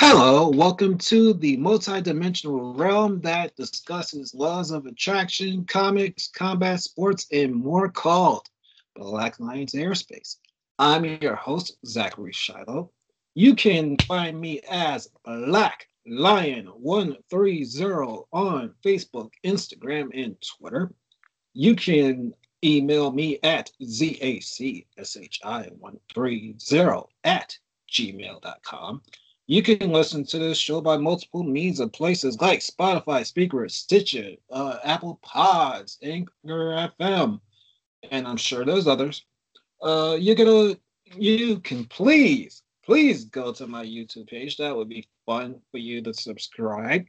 Hello, welcome to the multidimensional realm that discusses laws of attraction, comics, combat sports, and more called Black Lions Airspace. I'm your host, Zachary Shiloh. You can find me as Black Lion 130 on Facebook, Instagram, and Twitter. You can email me at zachi130 at gmail.com. You can listen to this show by multiple means of places like Spotify, Spreaker, Stitcher, uh, Apple Pods, Anchor FM, and I'm sure there's others. Uh, you're gonna, you can please, please go to my YouTube page. That would be fun for you to subscribe.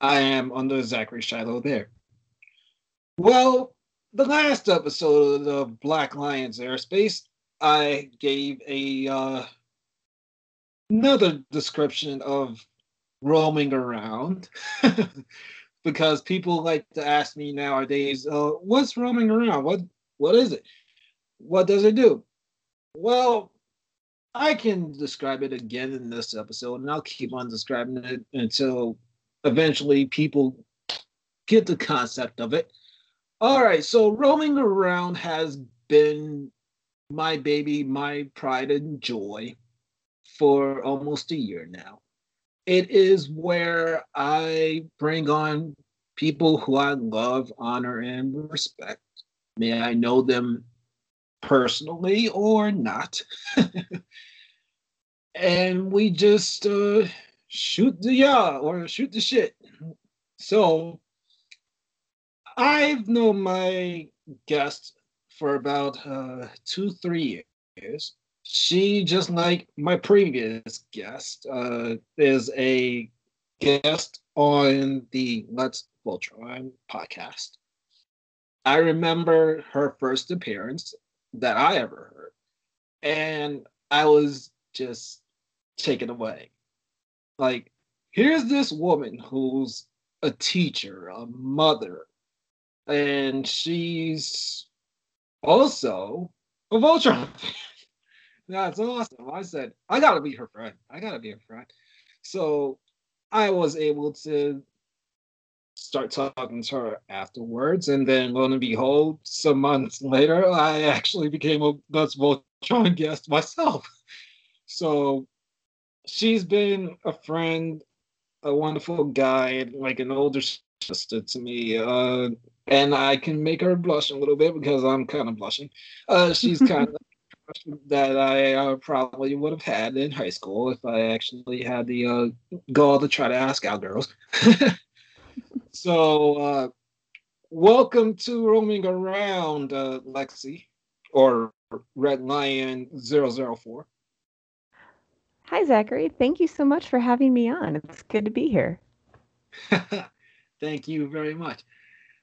I am under Zachary Shiloh there. Well, the last episode of Black Lions Airspace, I gave a uh, another description of roaming around because people like to ask me nowadays, uh, what's roaming around? What what is it? What does it do? Well, I can describe it again in this episode, and I'll keep on describing it until eventually people get the concept of it. All right, so roaming around has been my baby, my pride and joy for almost a year now. It is where I bring on people who I love, honor, and respect. May I know them personally or not. and we just uh, shoot the yaw or shoot the shit. So I've known my guest for about uh, two, three years she just like my previous guest uh, is a guest on the Let's Voltron podcast. I remember her first appearance that I ever heard, and I was just taken away. Like, here's this woman who's a teacher, a mother, and she's also a Voltron That's awesome. I said, I gotta be her friend. I gotta be her friend. So I was able to start talking to her afterwards, and then lo and behold, some months later, I actually became a Let's Voltron guest myself. So she's been a friend, a wonderful guide, like an older sister to me. Uh, and I can make her blush a little bit because I'm kind of blushing. Uh, she's kind of that I uh, probably would have had in high school if I actually had the uh, goal to try to ask out girls. so, uh, welcome to roaming around, uh, Lexi, or Red Lion 004. Hi, Zachary. Thank you so much for having me on. It's good to be here. Thank you very much.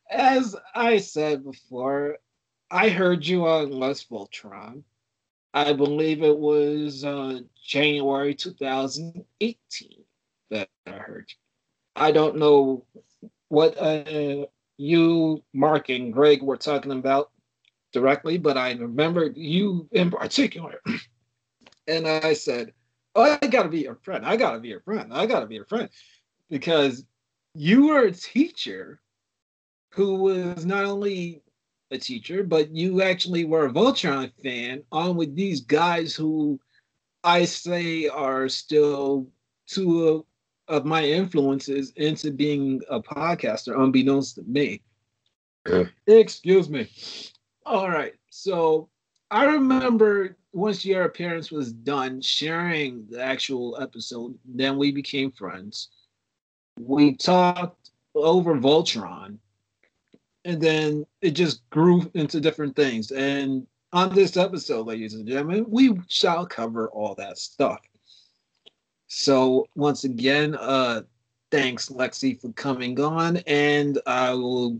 As I said before, I heard you on Let's Voltron I believe it was uh, January 2018 that I heard. I don't know what uh, you, Mark, and Greg were talking about directly, but I remember you in particular. and I said, Oh, I gotta be your friend. I gotta be your friend. I gotta be your friend. Because you were a teacher who was not only a teacher, but you actually were a Voltron fan on with these guys who I say are still two of, my influences into being a podcaster, unbeknownst to me. Excuse me. All right. So I remember once your appearance was done, sharing the actual episode, then we became friends. We talked over Voltron and then it just grew into different things. And on this episode, ladies and gentlemen, we shall cover all that stuff. So once again, uh, thanks Lexi for coming on, and I will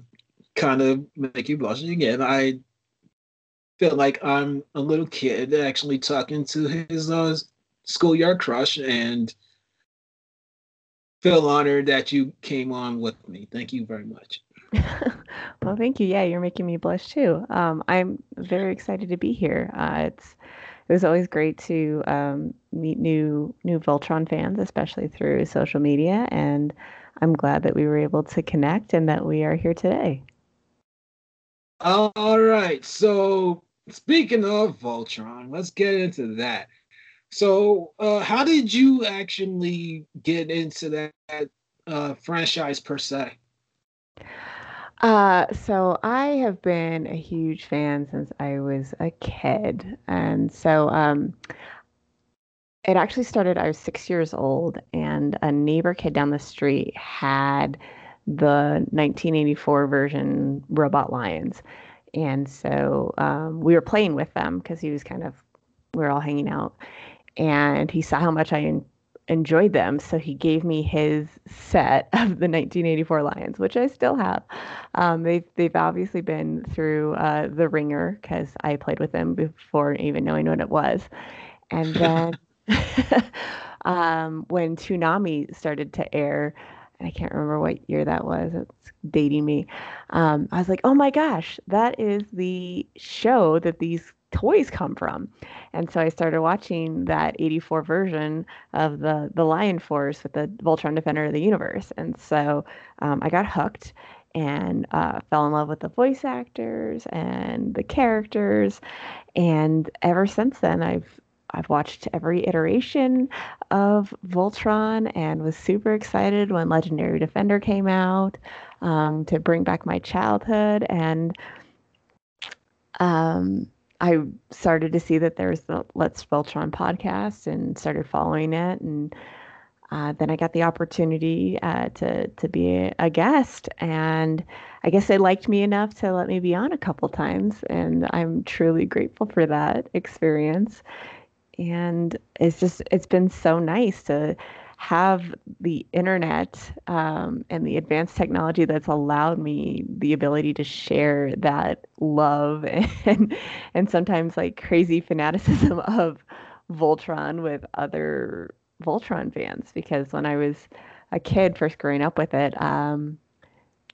kind of make you blush again. I feel like I'm a little kid actually talking to his uh, schoolyard crush, and feel honored that you came on with me. Thank you very much. Well, thank you. Yeah, you're making me blush too. Um, I'm very excited to be here. Uh, it's it was always great to um, meet new new Voltron fans, especially through social media. And I'm glad that we were able to connect and that we are here today. All right. So speaking of Voltron, let's get into that. So, uh, how did you actually get into that uh, franchise per se? Uh, so I have been a huge fan since I was a kid. And so um, it actually started, I was six years old, and a neighbor kid down the street had the 1984 version Robot Lions. And so um, we were playing with them because he was kind of, we were all hanging out. And he saw how much I enjoyed them. So he gave me his set of the 1984 Lions, which I still have. Um, they've they've obviously been through uh, the ringer because I played with them before even knowing what it was. And then um, when Toonami started to air, I can't remember what year that was. It's dating me. Um, I was like, oh my gosh, that is the show that these toys come from. And so I started watching that 84 version of the the Lion Force with the Voltron Defender of the Universe. And so um, I got hooked and uh, fell in love with the voice actors and the characters. And ever since then, I've I've watched every iteration of Voltron and was super excited when Legendary Defender came out um, to bring back my childhood. And um, I started to see that there's the Let's Voltron podcast and started following it. And uh, then I got the opportunity uh, to to be a guest, and I guess they liked me enough to let me be on a couple times, and I'm truly grateful for that experience. And it's just it's been so nice to have the internet um, and the advanced technology that's allowed me the ability to share that love and and sometimes like crazy fanaticism of Voltron with other Voltron fans. Because when I was a kid first growing up with it, um,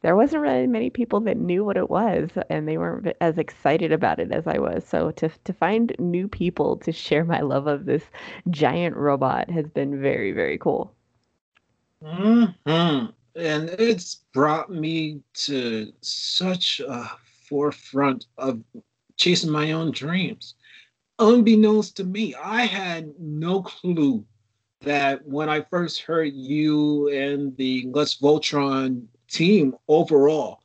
there wasn't really many people that knew what it was and they weren't as excited about it as I was. So to to find new people to share my love of this giant robot has been very very cool. hmm And it's brought me to such a forefront of chasing my own dreams. Unbeknownst to me, I had no clue that when I first heard you and the Let's Voltron team overall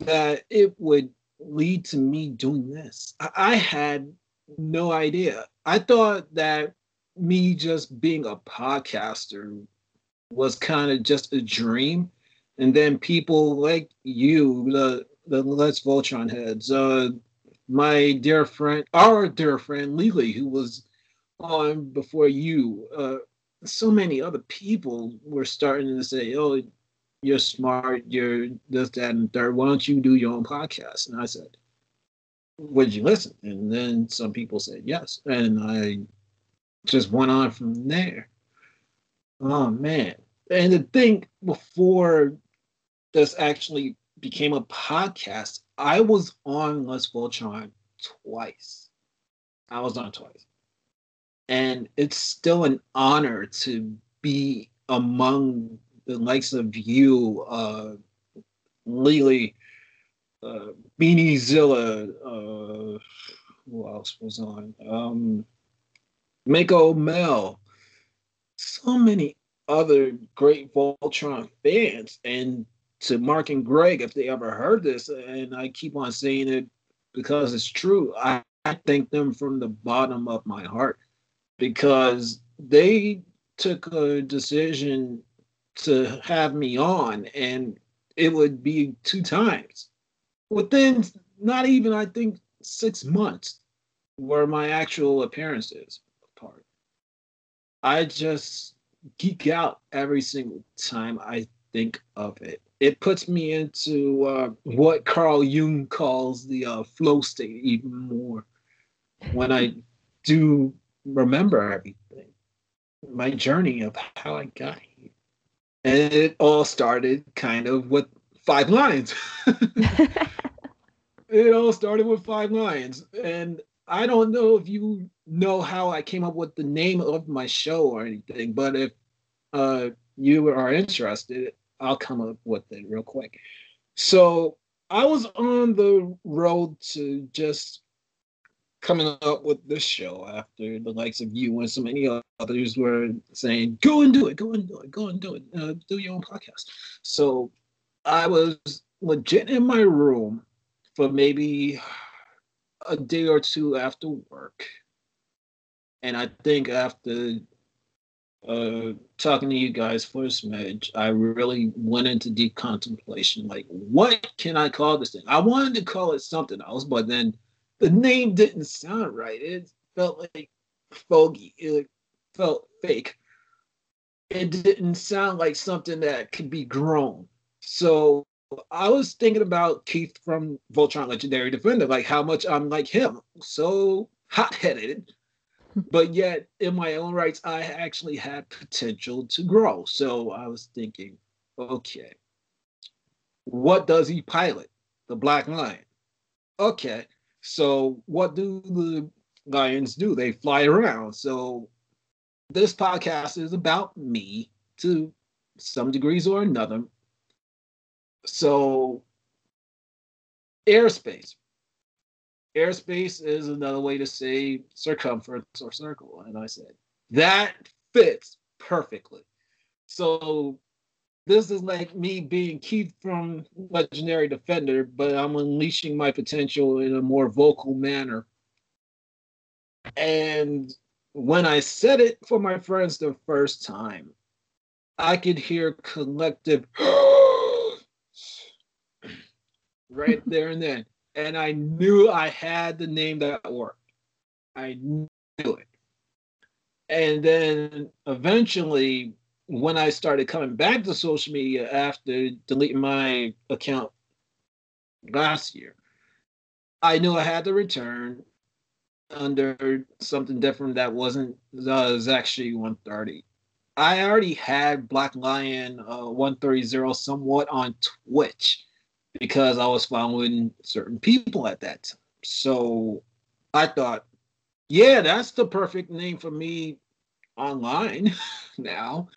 that it would lead to me doing this. I, I had no idea. I thought that me just being a podcaster was kind of just a dream. And then people like you, the the Let's Voltron heads, uh, my dear friend, our dear friend Lily, who was on before you, uh, so many other people were starting to say, "Oh, you're smart, you're this, that, and third. Why don't you do your own podcast? And I said, Would you listen? And then some people said yes. And I just went on from there. Oh man. And the thing before this actually became a podcast, I was on Let's Voltron twice. I was on twice. And it's still an honor to be among the likes of you, uh, Lily, uh, Beanie Zilla, uh, who else was on? Um, Mako Mel, so many other great Voltron fans, and to Mark and Greg, if they ever heard this, and I keep on saying it because it's true, I, I thank them from the bottom of my heart because they took a decision to have me on, and it would be two times within not even I think six months were my actual appearances apart. I just geek out every single time I think of it. It puts me into uh, what Carl Jung calls the uh, flow state even more when I do remember everything, my journey of how I got here. And it all started kind of with five lines. it all started with five lines. And I don't know if you know how I came up with the name of my show or anything, but if uh, you are interested, I'll come up with it real quick. So I was on the road to just coming up with this show after the likes of you and so many others were saying, "Go and do it, go and do it, go and do it, uh, do your own podcast." So I was legit in my room for maybe a day or two after work, and I think after uh, talking to you guys for a smidge, I really went into deep contemplation. Like, what can I call this thing? I wanted to call it something else, but then the name didn't sound right. It felt like fogey. It felt fake. It didn't sound like something that could be grown. So I was thinking about Keith from Voltron Legendary Defender, like how much I'm like him, so hot headed, but yet in my own rights, I actually had potential to grow. So I was thinking, okay, what does he pilot? The Black Lion. Okay, so what do the lions do? They fly around. So this podcast is about me to some degrees or another. So airspace airspace is another way to say circumference or circle. And I said, that fits perfectly. So this is like me being Keith from Legendary Defender, but I'm unleashing my potential in a more vocal manner. And when I said it for my friends the first time, I could hear collective right there and then and I knew I had the name that worked. I knew it. And then eventually, when I started coming back to social media after deleting my account last year, I knew I had to return under something different that wasn't uh, actually 130. I already had Black Lion uh, 130 somewhat on Twitch because I was following certain people at that time. So I thought, yeah, that's the perfect name for me online now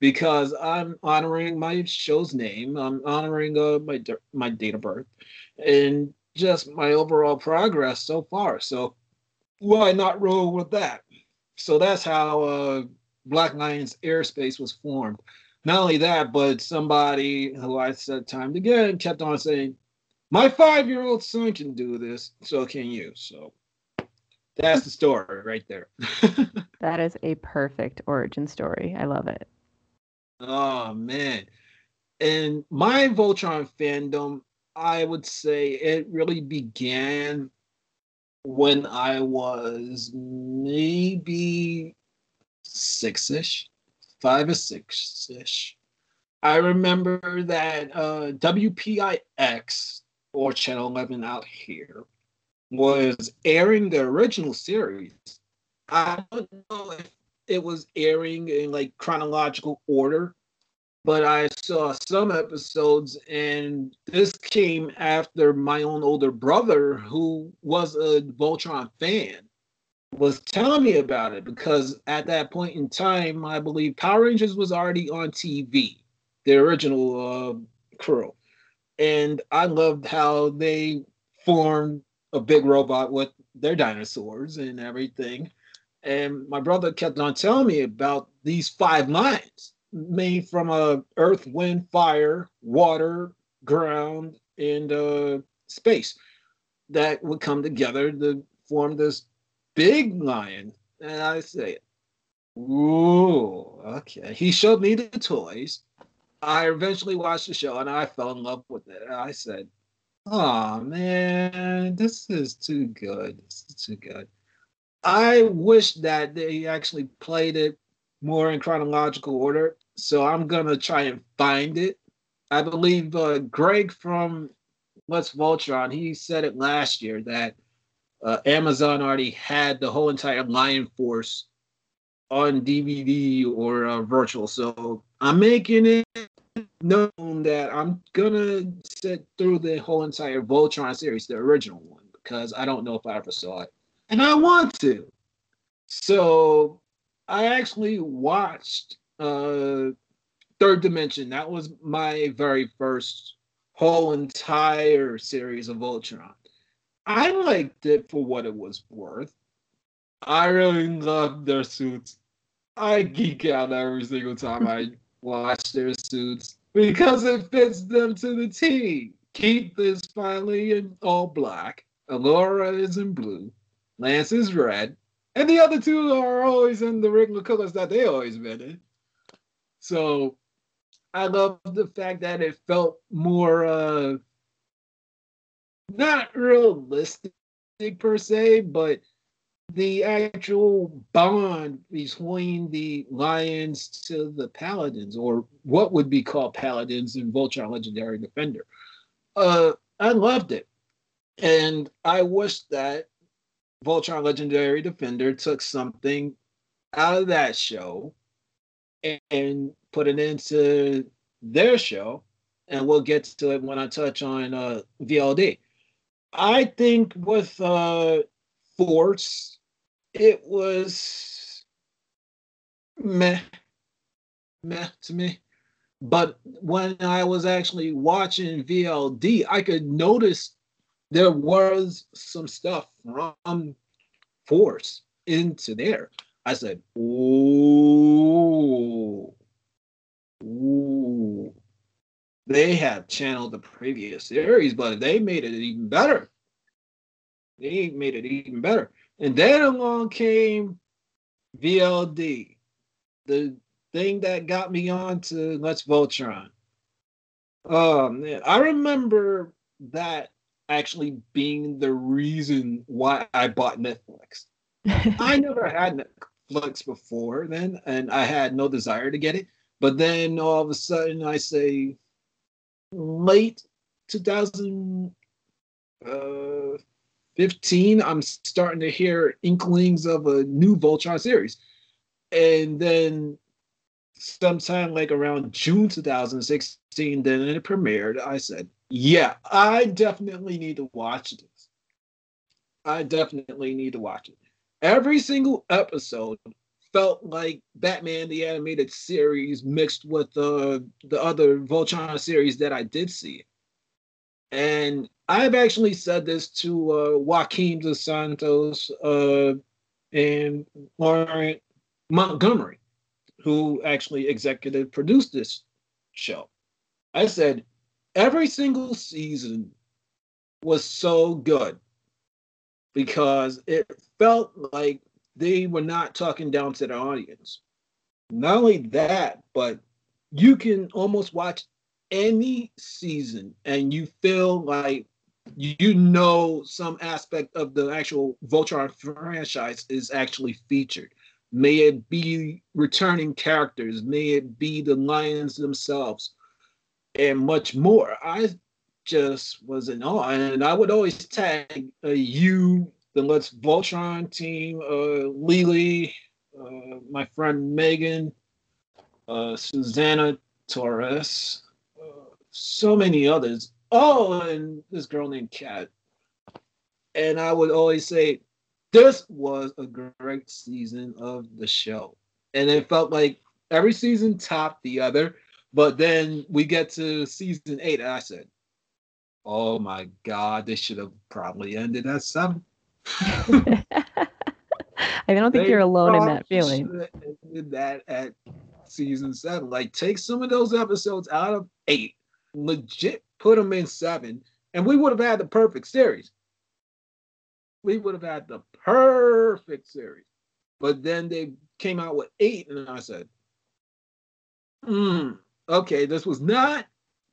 because I'm honoring my show's name. I'm honoring uh, my my date of birth and just my overall progress so far. So why not roll with that? So that's how uh, Black Lions Airspace was formed not only that, but somebody who I said time again kept on saying, "My five-year-old son can do this, so can you." So that's the story right there. that is a perfect origin story. I love it. Oh man, and my Voltron fandom, I would say it really began when I was maybe six-ish five or six ish. I remember that uh, WPIX or Channel 11 out here was airing the original series. I don't know if it was airing in like chronological order, but I saw some episodes, and this came after my own older brother, who was a Voltron fan was telling me about it because at that point in time, I believe Power Rangers was already on TV, the original uh, crew, and I loved how they formed a big robot with their dinosaurs and everything. And my brother kept on telling me about these five lines made from uh, earth, wind, fire, water, ground, and uh, space that would come together to form this big lion. And I say, Ooh, okay. He showed me the toys. I eventually watched the show and I fell in love with it. I said, Oh man, this is too good. This is too good. I wish that they actually played it more in chronological order. So I'm gonna try and find it. I believe uh, Greg from Let's Voltron, he said it last year that uh, Amazon already had the whole entire Lion Force on DVD or uh, virtual. So I'm making it known that I'm gonna sit through the whole entire Voltron series, the original one, because I don't know if I ever saw it. and I want to. So I actually watched uh, Third Dimension. That was my very first whole entire series of Voltron. I liked it for what it was worth. I really love their suits. I geek out every single time I watch their suits because it fits them to the T. Keith is finally in all black. Allura is in blue. Lance is red. And the other two are always in the regular colors that they always been in. So I love the fact that it felt more uh not realistic per se, but the actual bond between the lions to the paladins, or what would be called paladins in Voltron Legendary Defender. Uh, I loved it. And I wish that Voltron Legendary Defender took something out of that show and put it into their show. And we'll get to it when I touch on uh, VLD. I think with uh, Force, it was meh, meh to me. But when I was actually watching VLD, I could notice there was some stuff from Force into there. I said, "Ooh, ooh." They have channeled the previous series, but they made it even better. They made it even better. And then along came VLD, the thing that got me on to Let's Voltron. Oh man, I remember that actually being the reason why I bought Netflix. I never had Netflix before then, and I had no desire to get it. But then all of a sudden, I say late 2000, uh, 15, I'm starting to hear inklings of a new Voltron series. And then sometime like around June 2016, then it premiered, I said, yeah, I definitely need to watch this. I definitely need to watch it. Every single episode felt like Batman the Animated Series mixed with uh, the other Voltron series that I did see. And I've actually said this to uh, Joaquin dos Santos uh, and Lauren Montgomery, who actually executive produced this show. I said every single season was so good because it felt like they were not talking down to the audience. Not only that, but you can almost watch any season and you feel like you know some aspect of the actual Voltron franchise is actually featured. May it be returning characters, may it be the lions themselves, and much more. I just was in awe, and I would always tag uh, you, the Let's Voltron team, uh, Lily, uh, my friend Megan, uh, Susanna Torres, so many others. Oh, and this girl named Kat. And I would always say, this was a great season of the show. And it felt like every season topped the other. But then we get to season eight, and I said, oh my God, this should have probably ended at seven. I don't think they you're alone in that feeling. That at season seven, like take some of those episodes out of eight legit put them in seven, and we would have had the perfect series. We would have had the perfect series. But then they came out with eight, and I said, hmm, okay, this was not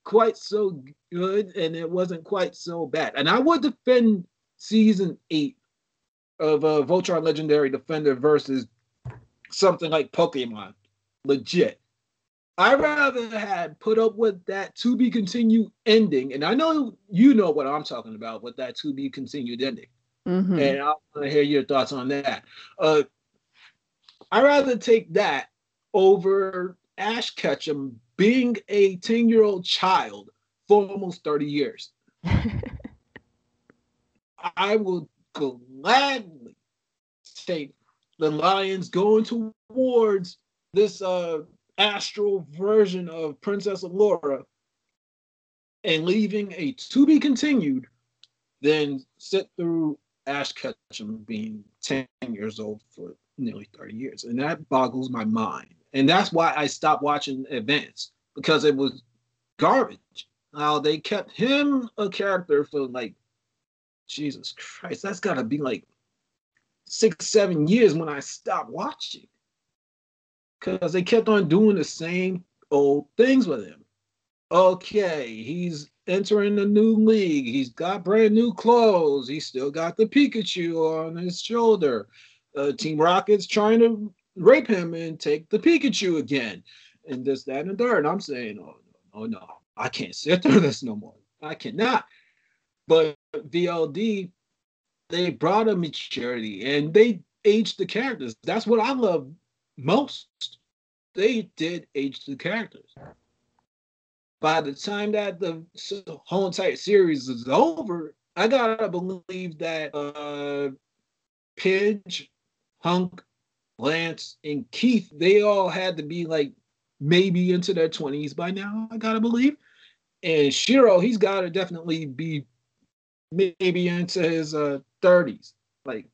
quite so good, and it wasn't quite so bad. And I would defend season eight of uh, Voltron Legendary Defender versus something like Pokemon. Legit. I rather had put up with that to be continued ending, and I know you know what I'm talking about with that to be continued ending, mm-hmm. and I want to hear your thoughts on that. Uh, I rather take that over Ash Ketchum being a 10 year old child for almost 30 years. I will gladly tape the lions going towards this uh astral version of Princess Allura and leaving a to be continued, then sit through Ash Ketchum being 10 years old for nearly 30 years. And that boggles my mind. And that's why I stopped watching Advance because it was garbage. Now they kept him a character for like Jesus Christ, that's gotta be like six, seven years when I stopped watching. Because they kept on doing the same old things with him. Okay, he's entering a new league. He's got brand new clothes. He still got the Pikachu on his shoulder. Uh, Team Rocket's trying to rape him and take the Pikachu again. And this, that, and the third. And I'm saying, oh, no, no, no. I can't sit through this no more. I cannot. But VLD, they brought a maturity and they aged the characters. That's what I love most. They did age the characters. By the time that the whole entire series is over, I gotta believe that uh Pidge, Hunk, Lance, and Keith, they all had to be like maybe into their 20s by now, I gotta believe. And Shiro, he's gotta definitely be maybe into his uh 30s, like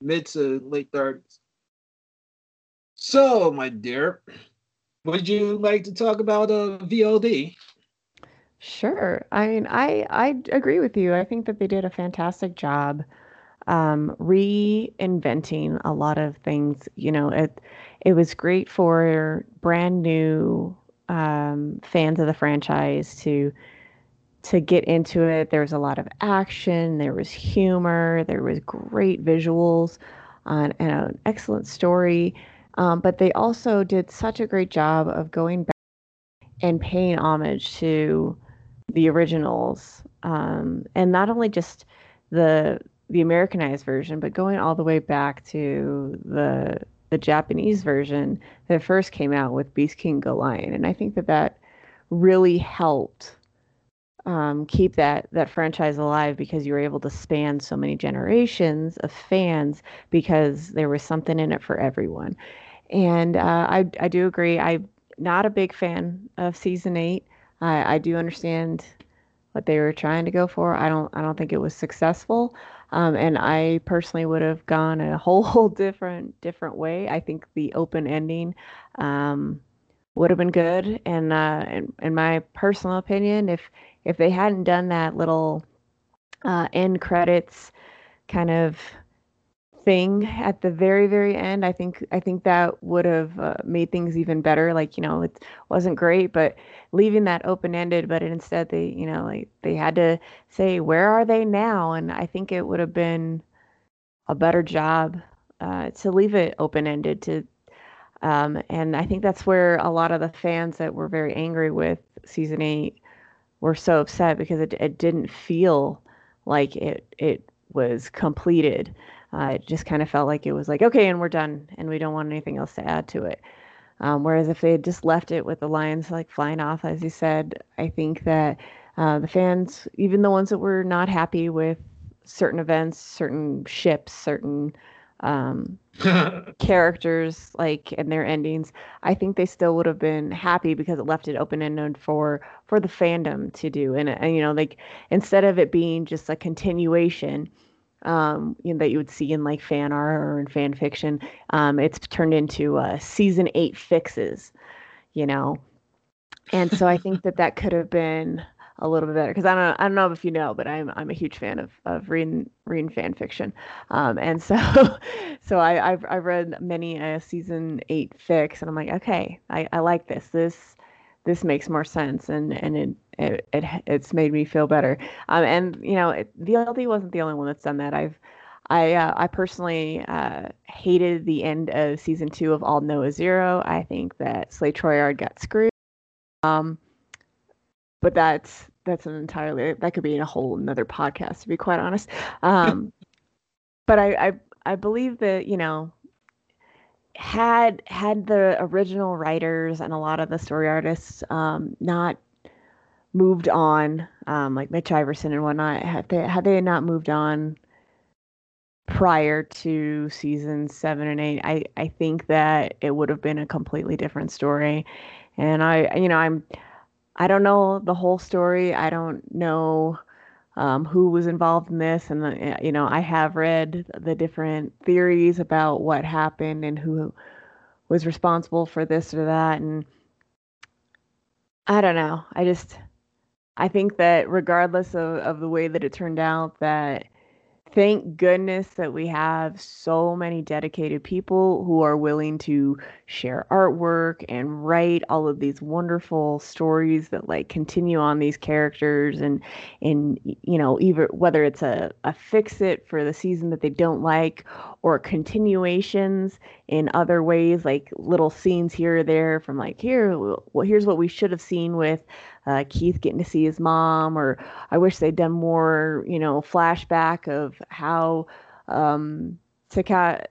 mid to late 30s. So, my dear, would you like to talk about uh, VLD? Sure. I mean, I I agree with you. I think that they did a fantastic job um, reinventing a lot of things. You know, it it was great for brand new um, fans of the franchise to to get into it. There was a lot of action, there was humor, there was great visuals, uh, and an excellent story. Um, but they also did such a great job of going back and paying homage to the originals, um, and not only just the the Americanized version, but going all the way back to the the Japanese version that first came out with Beast King Go Lion, and I think that that really helped um, keep that that franchise alive because you were able to span so many generations of fans because there was something in it for everyone. And uh, I I do agree. I'm not a big fan of season eight. I, I do understand what they were trying to go for. I don't I don't think it was successful. Um, and I personally would have gone a whole, whole different different way. I think the open ending um, would have been good. And uh, in, in my personal opinion, if if they hadn't done that little uh, end credits kind of thing at the very very end i think i think that would have uh, made things even better. Like you know it wasn't great but leaving that open ended but instead they you know like they had to say where are they now? And i think it would have been a better job uh, to leave it open ended to um, and i think that's where a lot of the fans that were very angry with season 8 were so upset because it, it didn't feel like it it was completed uh, it just kind of felt like it was like, okay, and we're done, and we don't want anything else to add to it. Um, whereas if they had just left it with the lions like flying off, as you said, I think that uh, the fans, even the ones that were not happy with certain events, certain ships, certain um, characters, like and their endings, I think they still would have been happy because it left it open ended for for the fandom to do, and, and you know, like instead of it being just a continuation um, you know, that you would see in like fan art or in fan fiction. Um, it's turned into uh, season eight fixes, you know, and so I think that that could have been a little bit better because I don't I don't know if you know, but I'm I'm a huge fan of of reading reading fan fiction, um, and so so I I've I've read many a season eight fix, and I'm like, okay, I I like this this this makes more sense and and it it, it it's made me feel better um and you know it, VLD wasn't the only one that's done that I've I uh, I personally uh, hated the end of season two of Aldnoah.Zero. I think that Slaine Troyard got screwed. Um, but that's that's an entirely that could be in a whole another podcast to be quite honest. Um, but I, I I believe that you know had had the original writers and a lot of the story artists um, not moved on, um, like Mitch Iverson and whatnot, had they had they not moved on, prior to season seven and eight, I, I think that it would have been a completely different story. And I, you know, I'm, I don't know the whole story. I don't know um, who was involved in this. And, the, you know, I have read the different theories about what happened and who was responsible for this or that. And I don't know. I just, I think that regardless of, of the way that it turned out, that thank goodness that we have so many dedicated people who are willing to share artwork and write all of these wonderful stories that like continue on these characters and and you know either whether it's a, a fix it for the season that they don't like or continuations in other ways like little scenes here or there from like here well here's what we should have seen with uh, Keith getting to see his mom, or I wish they'd done more, you know, flashback of how um, Taka-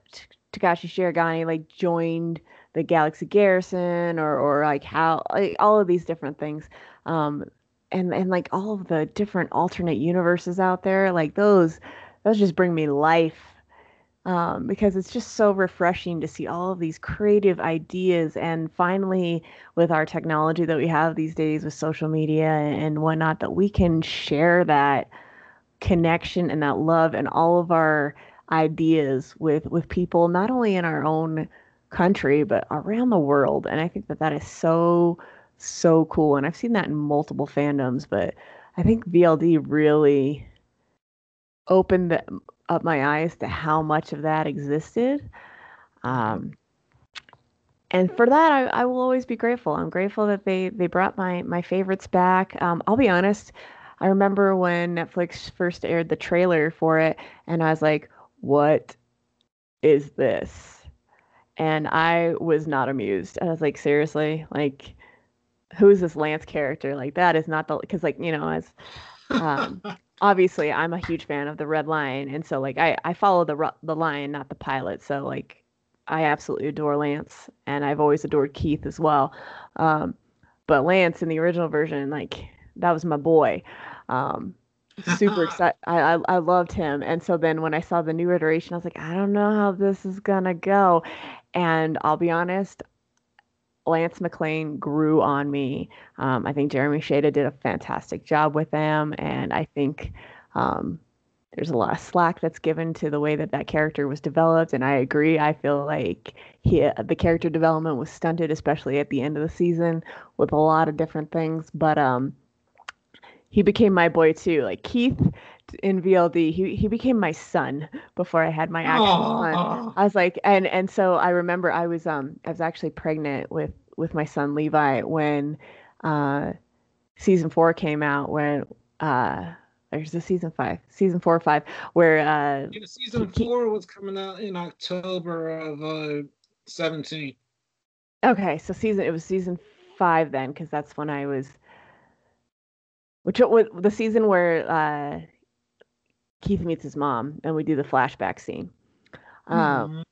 Takashi Shiragane like joined the Galaxy Garrison, or or like how like all of these different things. Um, and and like all of the different alternate universes out there, like those those just bring me life um, because it's just so refreshing to see all of these creative ideas. And finally, with our technology that we have these days with social media and whatnot, that we can share that connection and that love and all of our ideas with with people not only in our own country but around the world and i think that that is so so cool and i've seen that in multiple fandoms but i think vld really opened up my eyes to how much of that existed. Um, and for that, I, I, will always be grateful. I'm grateful that they they brought my my favorites back. Um, I'll be honest. I remember when Netflix first aired the trailer for it, and I was like, "What is this?" And I was not amused. I was like, "Seriously? Like, who is this Lance character? Like, that is not the because like you know as um, obviously I'm a huge fan of the Red Lion, and so like I I follow the the line, not the pilot. So like I absolutely adore Lance, and I've always adored Keith as well. Um, but Lance in the original version, like that was my boy. Um, super excited. I, I I loved him, and so then when I saw the new iteration, I was like, I don't know how this is gonna go. And I'll be honest, Lance McLean grew on me. Um, I think Jeremy Shada did a fantastic job with them, and I think um, there's a lot of slack that's given to the way that that character was developed. And I agree. I feel like he, the character development was stunted, especially at the end of the season, with a lot of different things. But um, he became my boy too. Like Keith in VLD, he he became my son before I had my actual Aww. son. I was like, and and so I remember I was um I was actually pregnant with with my son Levi when uh season four came out. When uh there's the season five, season four or five, where uh yeah, season four was coming out in October of uh seventeen. Okay, so season it was season five then, because that's when I was which was the season where uh, Keith meets his mom and we do the flashback scene. Um, mm-hmm.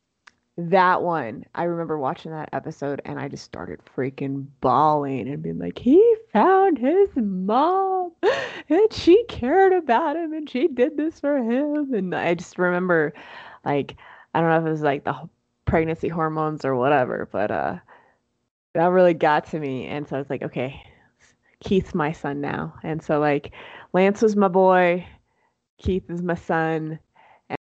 That one, I remember watching that episode and I just started freaking bawling and being like, he found his mom and she cared about him and she did this for him. And I just remember, like, I don't know if it was like the pregnancy hormones or whatever, but uh, that really got to me. And so I was like, okay, Keith's my son now. And so, like, Lance was my boy. Keith is my son. And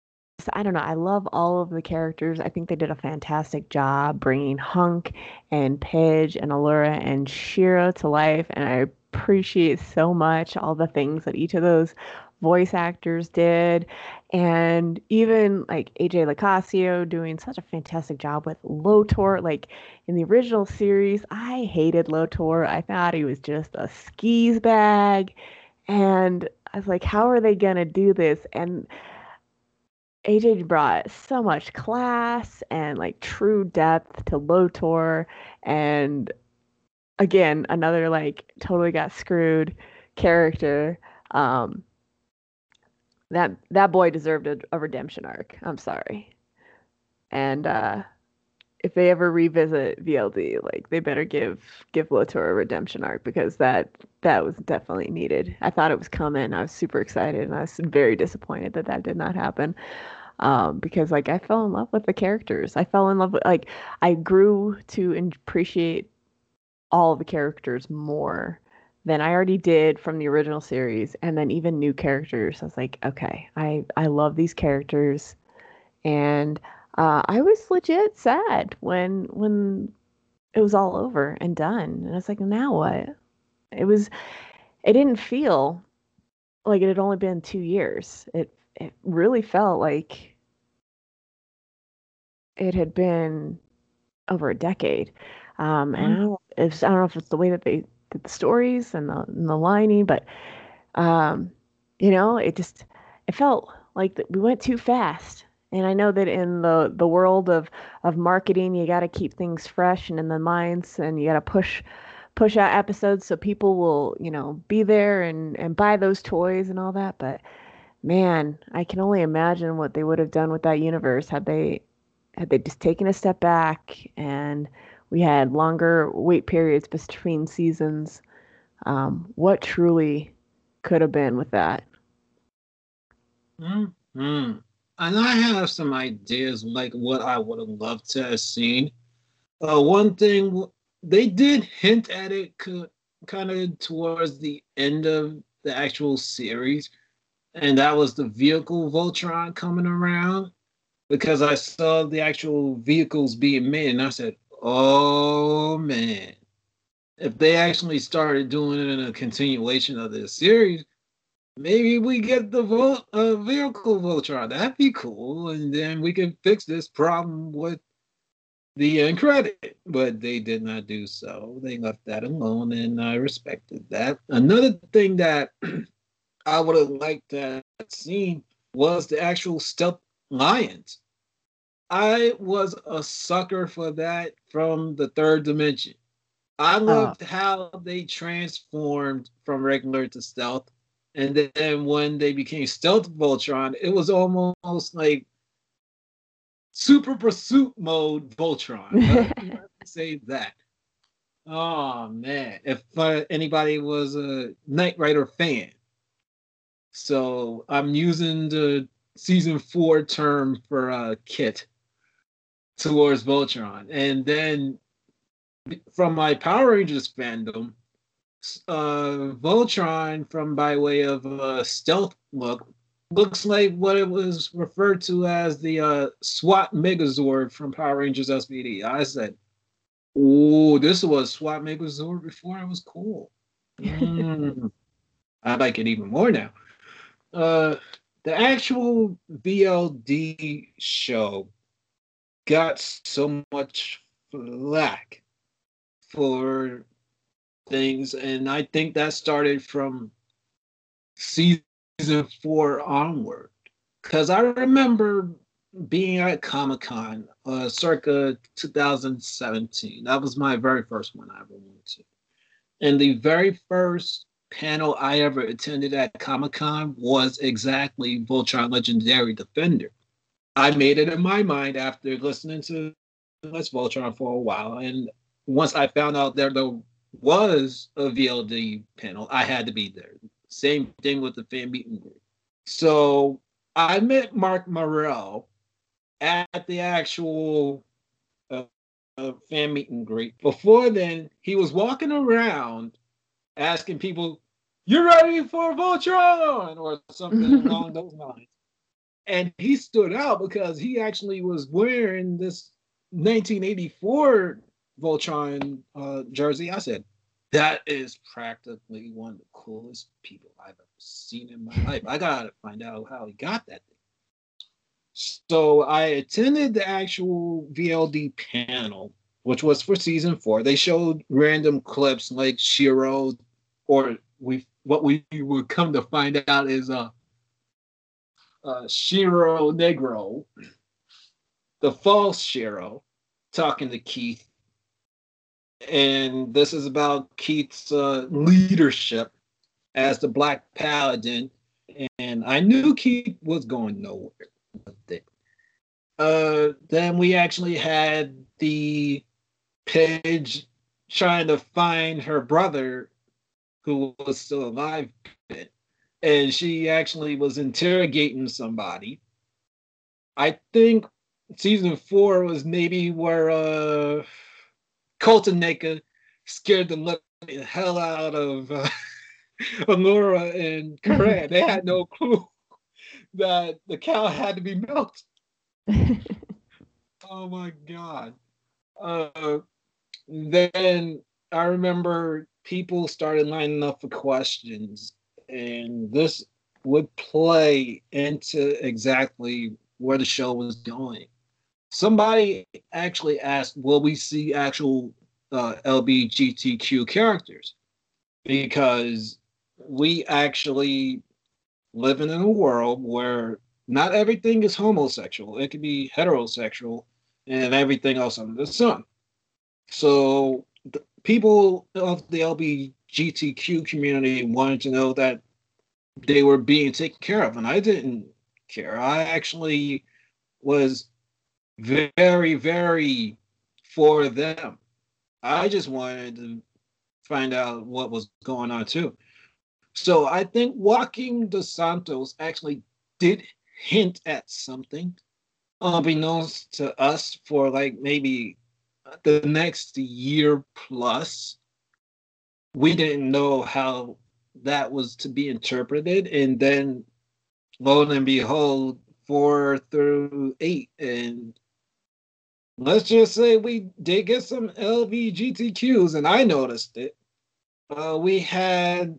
I don't know. I love all of the characters. I think they did a fantastic job bringing Hunk and Pidge and Allura and Shiro to life. And I appreciate so much all the things that each of those voice actors did. And even like AJ LoCascio doing such a fantastic job with Lotor. Like in the original series, I hated Lotor. I thought he was just a skis bag. And I was like, how are they gonna do this? And AJ brought so much class and like true depth to Lotor, and again, another like totally got screwed character. Um, that that boy deserved a, a redemption arc. I'm sorry, and uh, if they ever revisit VLD, like they better give give Lotor a redemption arc because that that was definitely needed. I thought it was coming. I was super excited, and I was very disappointed that that did not happen. um, because like I fell in love with the characters. I fell in love with like I grew to appreciate all the characters more than I already did from the original series, and then even new characters. I was like, okay, I I love these characters, and uh, I was legit sad when when it was all over and done, and I was like, now what? It was, it didn't feel like it had only been two years. It it really felt like it had been over a decade. Um, and I don't, if, I don't know if it's the way that they did the stories and the, and the lining, but um, you know, it just it felt like we went too fast. And I know that in the the world of of marketing, you got to keep things fresh and in the minds, and you got to push push out episodes so people will you know be there and and buy those toys and all that. But man, I can only imagine what they would have done with that universe had they had they just taken a step back and we had longer wait periods between seasons. Um, what truly could have been with that? Hmm. And I have some ideas like what I would have loved to have seen. Uh, one thing they did hint at it kind of towards the end of the actual series, and that was the vehicle Voltron coming around because I saw the actual vehicles being made, and I said, Oh man. If they actually started doing it in a continuation of this series, maybe we get the vote uh, vehicle Voltron. That'd be cool. And then we can fix this problem with the end credit. But they did not do so. They left that alone, and I respected that. Another thing that I would have liked to have seen was the actual stealth lions. I was a sucker for that from the third dimension. I loved how they transformed from regular to stealth. And then when they became stealth Voltron, it was almost like super pursuit mode Voltron. say that. Oh man, if uh, anybody was a Knight Rider fan, so I'm using the season four term for uh, KITT towards Voltron. And then from my Power Rangers fandom, uh, Voltron, from by way of a stealth look, looks like what it was referred to as the uh, SWAT Megazord from Power Rangers SPD. I said, "Oh, this was SWAT Megazord before it was cool." Mm. I like it even more now. Uh, the actual VLD show got so much flack for things, and I think that started from season four onward. Because I remember being at Comic Con uh, circa 2017. That was my very first one I ever went to. And the very first panel I ever attended at Comic Con was exactly Voltron Legendary Defender. I made it in my mind after listening to Let's Voltron for a while. And once I found out there, there was a VLD panel, I had to be there. Same thing with the fan meet and greet. So I met Mark Morell at the actual uh, uh, fan meet and greet. Before then, he was walking around asking people, "You ready for Voltron?" or something along those lines and he stood out because he actually was wearing this 1984 Voltron uh, jersey. I said, that is practically one of the coolest people I've ever seen in my life. I gotta find out how he got that thing. So I attended the actual VLD panel, which was for season four. They showed random clips like Shiro, or we what we would come to find out is uh uh, Shiro Negro, the false Shiro, talking to Keith. And this is about Keith's uh, leadership as the Black Paladin. And I knew Keith was going nowhere with it. Uh, then we actually had the Pidge trying to find her brother who was still alive and she actually was interrogating somebody I think season four was maybe where uh, Kaltenecker scared the hell out of uh, and Coran. they had no clue that the cow had to be milked. oh my god. Uh, then I remember people started lining up for questions, and this would play into exactly where the show was going. Somebody actually asked, "Will we see actual uh, LBGTQ characters?" Because we actually live in a world where not everything is homosexual. It can be heterosexual and everything else under the sun. So the people of the LBGTQ community wanted to know that they were being taken care of, and I didn't care. I actually was very, very for them. I just wanted to find out what was going on too. So I think Joaquin Dos Santos actually did hint at something, unbeknownst to us, for like maybe the next year plus. We didn't know how that was to be interpreted, and then lo and behold, four through eight, and let's just say we did get some LVGTQs, and I noticed it. Uh, we had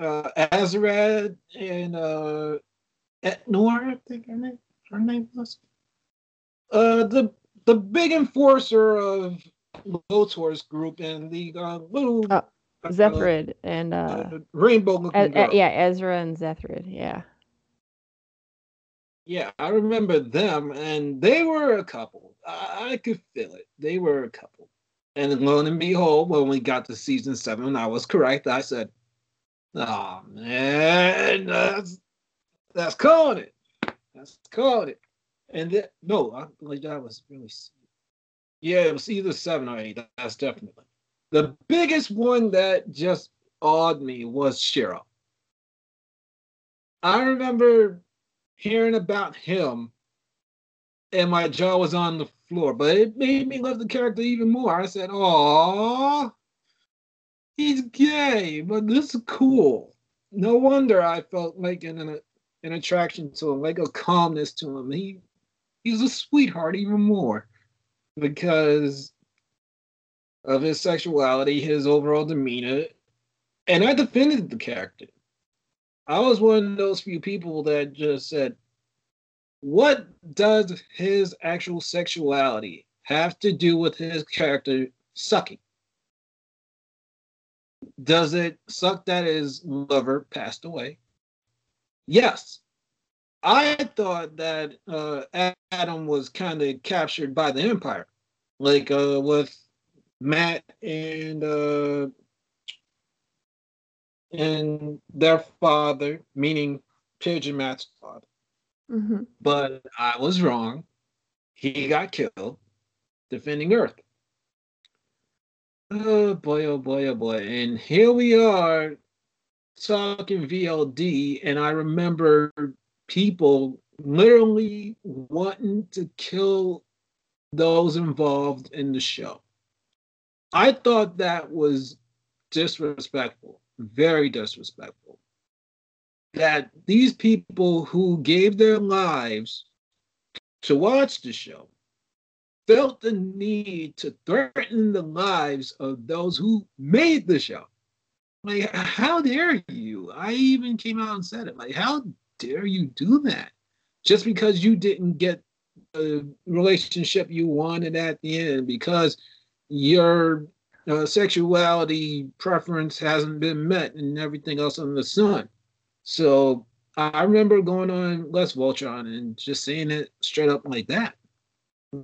uh, Azarad and uh, Etnor, I think her name, her name was. Uh, the the big enforcer of Lotor's group and the uh, little uh, Zethrid and uh, uh Rainbow looking uh, yeah, Ezor and Zethrid, yeah. Yeah, I remember them, and they were a couple. I, could feel it. They were a couple. And lo and behold, when we got to season seven, I was correct. I said, Oh man, that's that's calling it. That's calling it. And then no, I believe that was really yeah, it was either seven or eight. That's definitely the biggest one that just awed me was Shiro. I remember hearing about him and my jaw was on the floor, but it made me love the character even more. I said, "Oh, he's gay, but this is cool. No wonder I felt like an, an, attraction to him, like a calmness to him. He he's a sweetheart even more because of his sexuality, his overall demeanor, and I defended the character. I was one of those few people that just said, "What does his actual sexuality have to do with his character sucking?" Does it suck that his lover passed away? Yes. I thought that uh, Adam was kind of captured by the Empire, like uh, with Matt and uh, and their father, meaning Pigeon Matt's father. Mm-hmm. But I was wrong. He got killed defending Earth. Oh boy, oh boy, oh boy. And here we are talking VLD, and I remember people literally wanting to kill those involved in the show. I thought that was disrespectful, very disrespectful. That these people who gave their lives to watch the show felt the need to threaten the lives of those who made the show. Like, how dare you? I even came out and said it. Like, how dare you do that? Just because you didn't get the relationship you wanted at the end, because your uh, sexuality preference hasn't been met and everything else on the sun. So I remember going on Let's Voltron and just saying it straight up like that.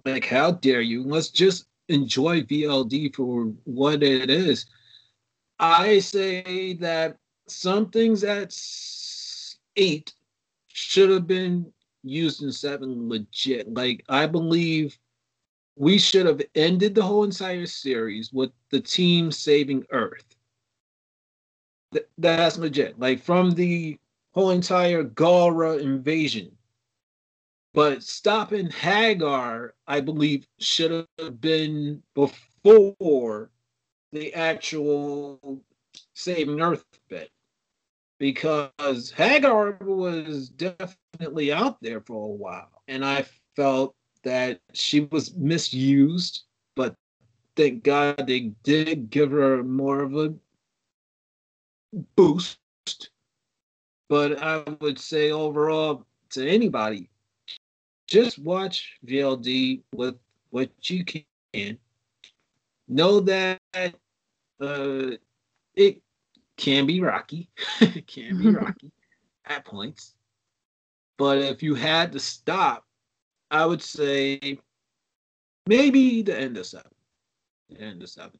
Like, how dare you? Let's just enjoy VLD for what it is. I say that some things at eight should have been used in seven legit. Like, I believe we should have ended the whole entire series with the team saving Earth. Th- that's legit. Like, from the whole entire Galra invasion But stopping Haggar, I believe, should have been before the actual saving Earth bit. Because Haggar was definitely out there for a while. And I felt that she was misused, but thank God they did give her more of a boost. But I would say overall to anybody, just watch VLD with what you can. Know that uh, it can be rocky. it can be rocky at points. But if you had to stop, I would say maybe the end of seven. The end of seven.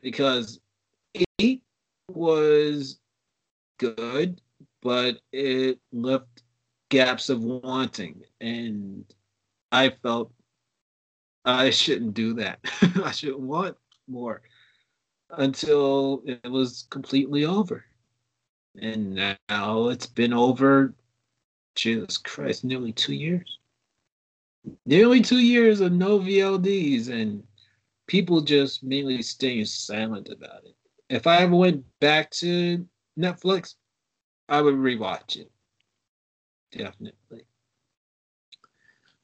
Because eight was good, but it left gaps of wanting. And I felt I shouldn't do that. I shouldn't want more until it was completely over. And now it's been over, Jesus Christ, nearly two years. Nearly two years of no VLDs and people just mainly staying silent about it. If I ever went back to Netflix, I would rewatch it. Definitely.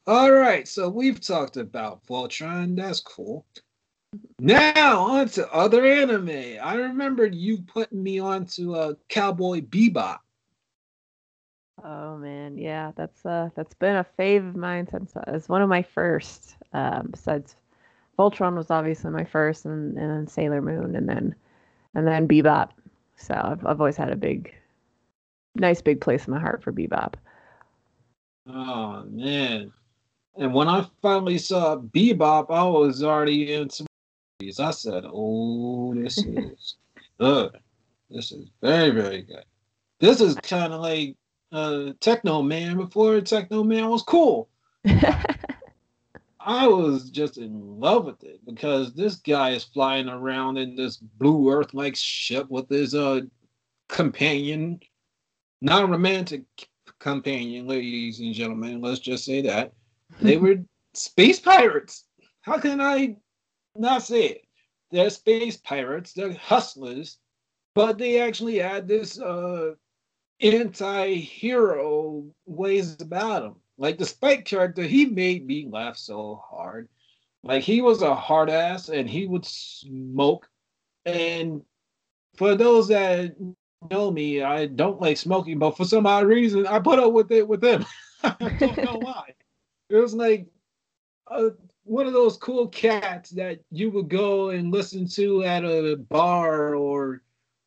All right, so we've talked about Voltron. That's cool. Now on to other anime. I remembered you putting me on to uh, Cowboy Bebop. Oh man, yeah, that's uh that's been a fave of mine since uh, it's one of my first. Um, besides, Voltron was obviously my first, and, and then Sailor Moon, and then and then Bebop. So I've I've always had a big, nice big place in my heart for Bebop. Oh man! And when I finally saw Bebop, I was already in into I said, "Oh, this is good. This is very, very good. This is kind of like uh, Teknoman before Teknoman was cool." I was just in love with it because this guy is flying around in this blue Earth like ship with his uh companion, non romantic companion, ladies and gentlemen. Let's just say that they were space pirates. How can I not say it. They're space pirates, they're hustlers, but they actually had this uh, anti-hero ways about them. Like the Spike character, he made me laugh so hard. Like he was a hard ass and he would smoke. And for those that know me, I don't like smoking, but for some odd reason, I put up with it with him. I don't know why. It was like uh, one of those cool cats that you would go and listen to at a bar or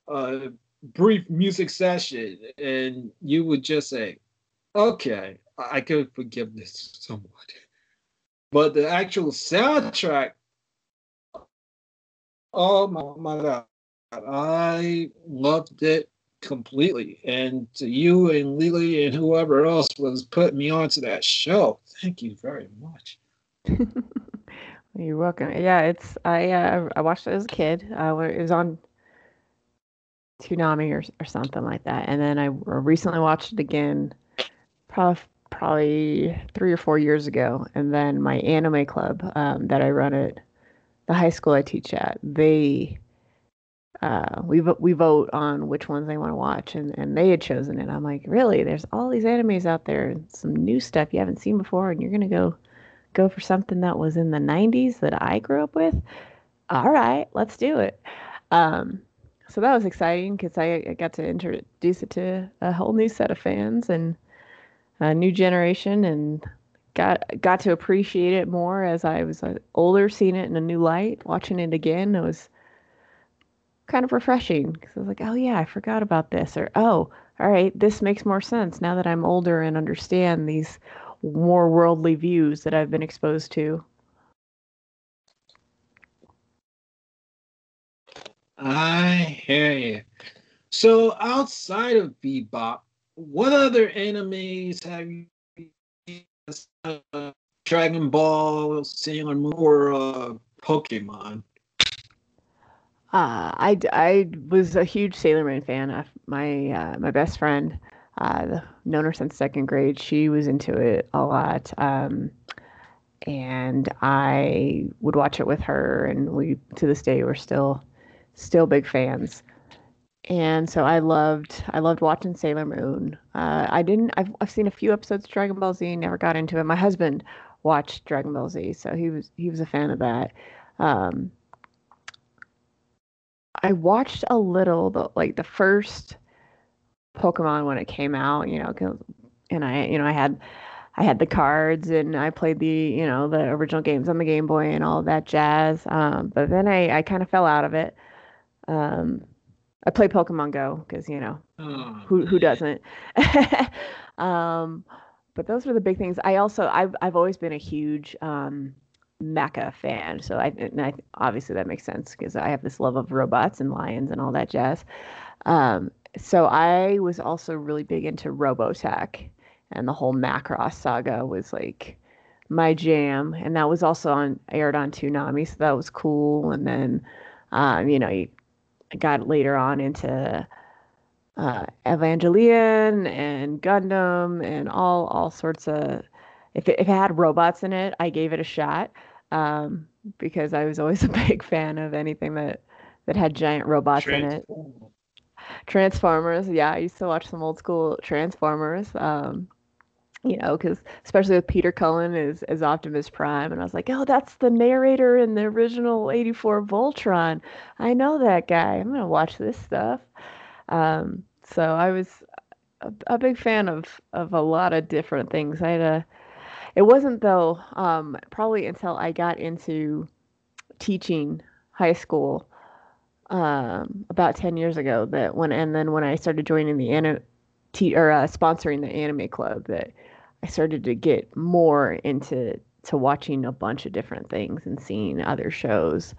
a brief music session, and you would just say, "Okay, I could forgive this somewhat." But the actual soundtrack, oh my, my god, I loved it completely. And to you and Lily and whoever else was putting me onto that show, thank you very much. You're welcome. Yeah, it's I uh, I watched it as a kid. Uh, it was on Toonami or or something like that, and then I recently watched it again, probably three or four years ago. And then my anime club um, that I run at the high school I teach at, they uh, we we vote on which ones they want to watch, and and they had chosen it. I'm like, really? There's all these animes out there, some new stuff you haven't seen before, and you're gonna go go for something that was in the 90s that I grew up with, all right, let's do it. Um, so that was exciting because I, I, got to introduce it to a whole new set of fans and a new generation and got got to appreciate it more as I was uh, older, seeing it in a new light, watching it again. It was kind of refreshing because I was like, oh yeah, I forgot about this, or oh, all right, this makes more sense now that I'm older and understand these more worldly views that I've been exposed to. I hear you. So outside of Bebop, what other animes have you? Seen Dragon Ball, Sailor Moon, or uh, Pokemon? Uh, I, I was a huge Sailor Moon fan. My uh, my best friend uh, known her since second grade. She was into it a lot. Um, and I would watch it with her, and we to this day we're still still big fans. And so I loved I loved watching Sailor Moon. Uh, I didn't I've I've seen a few episodes of Dragon Ball Z, never got into it. My husband watched Dragon Ball Z, so he was he was a fan of that. Um, I watched a little, the, like the first Pokemon when it came out, you know, and I, you know, I had, I had the cards and I played the, you know, the original games on the Game Boy and all that jazz. Um, but then I, I kind of fell out of it. Um, I play Pokemon Go because you know oh, who who doesn't. um, but those were the big things. I also I've I've always been a huge um, mecha fan, so I, I obviously that makes sense because I have this love of robots and lions and all that jazz. Um, so I was also really big into Robotech, and the whole Macross saga was like my jam, and that was also on aired on Toonami, so that was cool. And then, um, you know, you got later on into uh, Evangelion and Gundam and all all sorts of. If it, if it had robots in it, I gave it a shot um, because I was always a big fan of anything that that had giant robots in it. Transformers, yeah, I used to watch some old school Transformers. Um, you know, because especially with Peter Cullen as as Optimus Prime, and I was like, oh, that's the narrator in the original '84 Voltron. I know that guy. I'm gonna watch this stuff. Um, so I was a, a, big fan of of a lot of different things. I had a. It wasn't though. Um, probably until I got into teaching high school um, about 10 years ago that when and then when I started joining the anime te- or uh, sponsoring the anime club that I started to get more into to watching a bunch of different things and seeing other shows.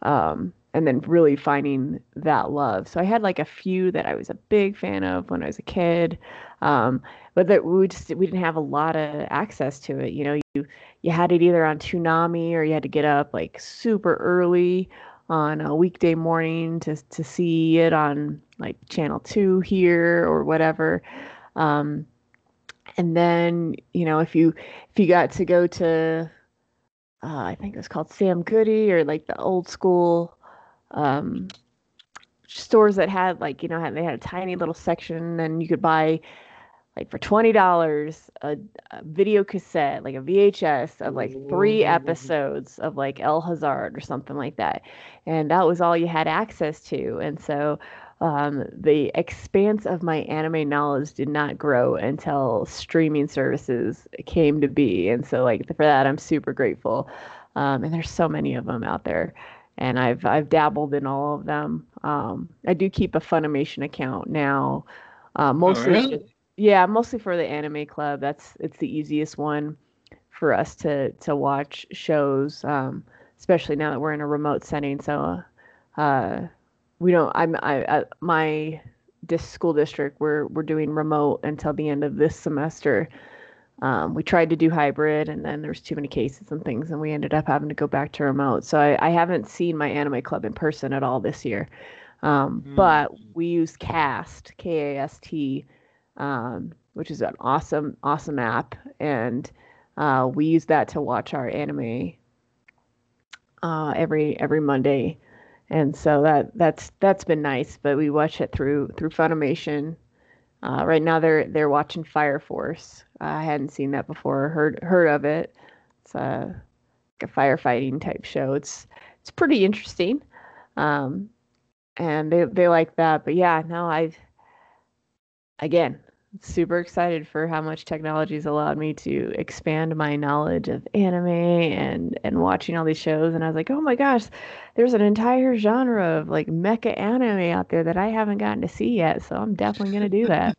Um, and then really finding that love. So I had like a few that I was a big fan of when I was a kid, um, but that we just we didn't have a lot of access to it. You know, you you had it either on Toonami or you had to get up like super early on a weekday morning to to see it on like channel two here or whatever. Um, and then you know if you if you got to go to uh, I think it was called Sam Goody or like the old school um, stores that had like you know had, they had a tiny little section and you could buy like for twenty dollars a, a, video cassette like a VHS of like three episodes of like El Hazard or something like that, and that was all you had access to. And so um, the expanse of my anime knowledge did not grow until streaming services came to be. And so, like for that, I'm super grateful. Um, and there's so many of them out there, and I've I've dabbled in all of them. Um, I do keep a Funimation account now, uh, mostly. Oh, really? Yeah, mostly for the anime club. That's it's the easiest one for us to to watch shows, um, especially now that we're in a remote setting. So. Uh, we don't i'm i, I my dis- school district we're we're doing remote until the end of this semester. Um, we tried to do hybrid and then there's too many cases and things and we ended up having to go back to remote. So i, I haven't seen my anime club in person at all this year. Um, mm. but we use Kast k-a-s-t um, which is an awesome awesome app. And uh, we use that to watch our anime uh, every every monday and so that that's that's been nice. But we watch it through through Funimation. Uh, right now they're they're watching Fire Force. I hadn't seen that before, heard heard of it. It's a, like a firefighting type show. It's it's pretty interesting, um, and they they like that. But yeah, no, I've again super excited for how much technology has allowed me to expand my knowledge of anime and and watching all these shows and I was like, "Oh my gosh, there's an entire genre of like mecha anime out there that I haven't gotten to see yet, so I'm definitely going to do that."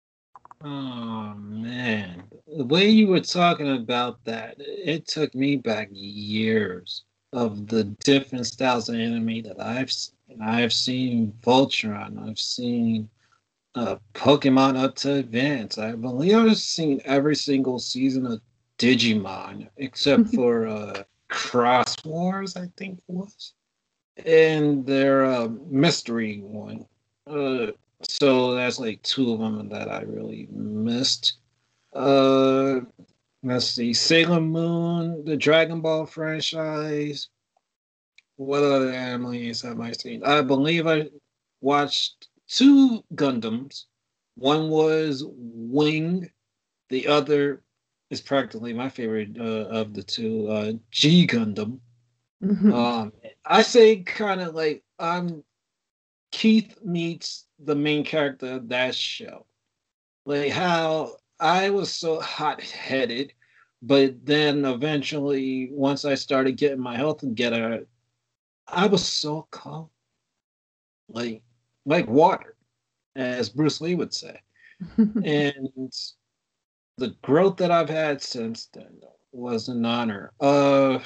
oh man. The way you were talking about that, it took me back years of the different styles of anime that I've I've seen Voltron, I've seen uh, Pokemon up to Advance. I believe I've seen every single season of Digimon except for uh, Xros Wars, I think it was, and their uh, mystery one. Uh, so that's like two of them that I really missed. Uh, let's see, Sailor Moon, the Dragon Ball franchise. What other animes have I seen? I believe I watched two Gundams. One was Wing, the other is practically my favorite uh, of the two, uh, G Gundam. Mm-hmm. Um, I say kind of like I'm Keith meets the main character of that show. Like how I was so hot headed, but then eventually, once I started getting my health together, I was so calm, like like water, as Bruce Lee would say. and the growth that I've had since then was an honor. Uh,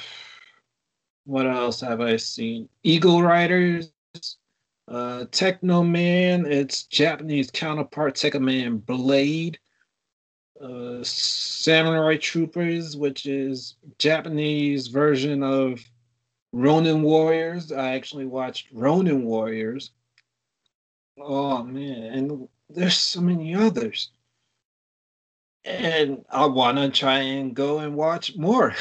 what else have I seen? Eagle Riders, uh, Teknoman, its Japanese counterpart, Tekkaman Blade. Uh, Samurai Troopers, which is Japanese version of Ronin Warriors. I actually watched Ronin Warriors. Oh man, and there's so many others and I want to try and go and watch more.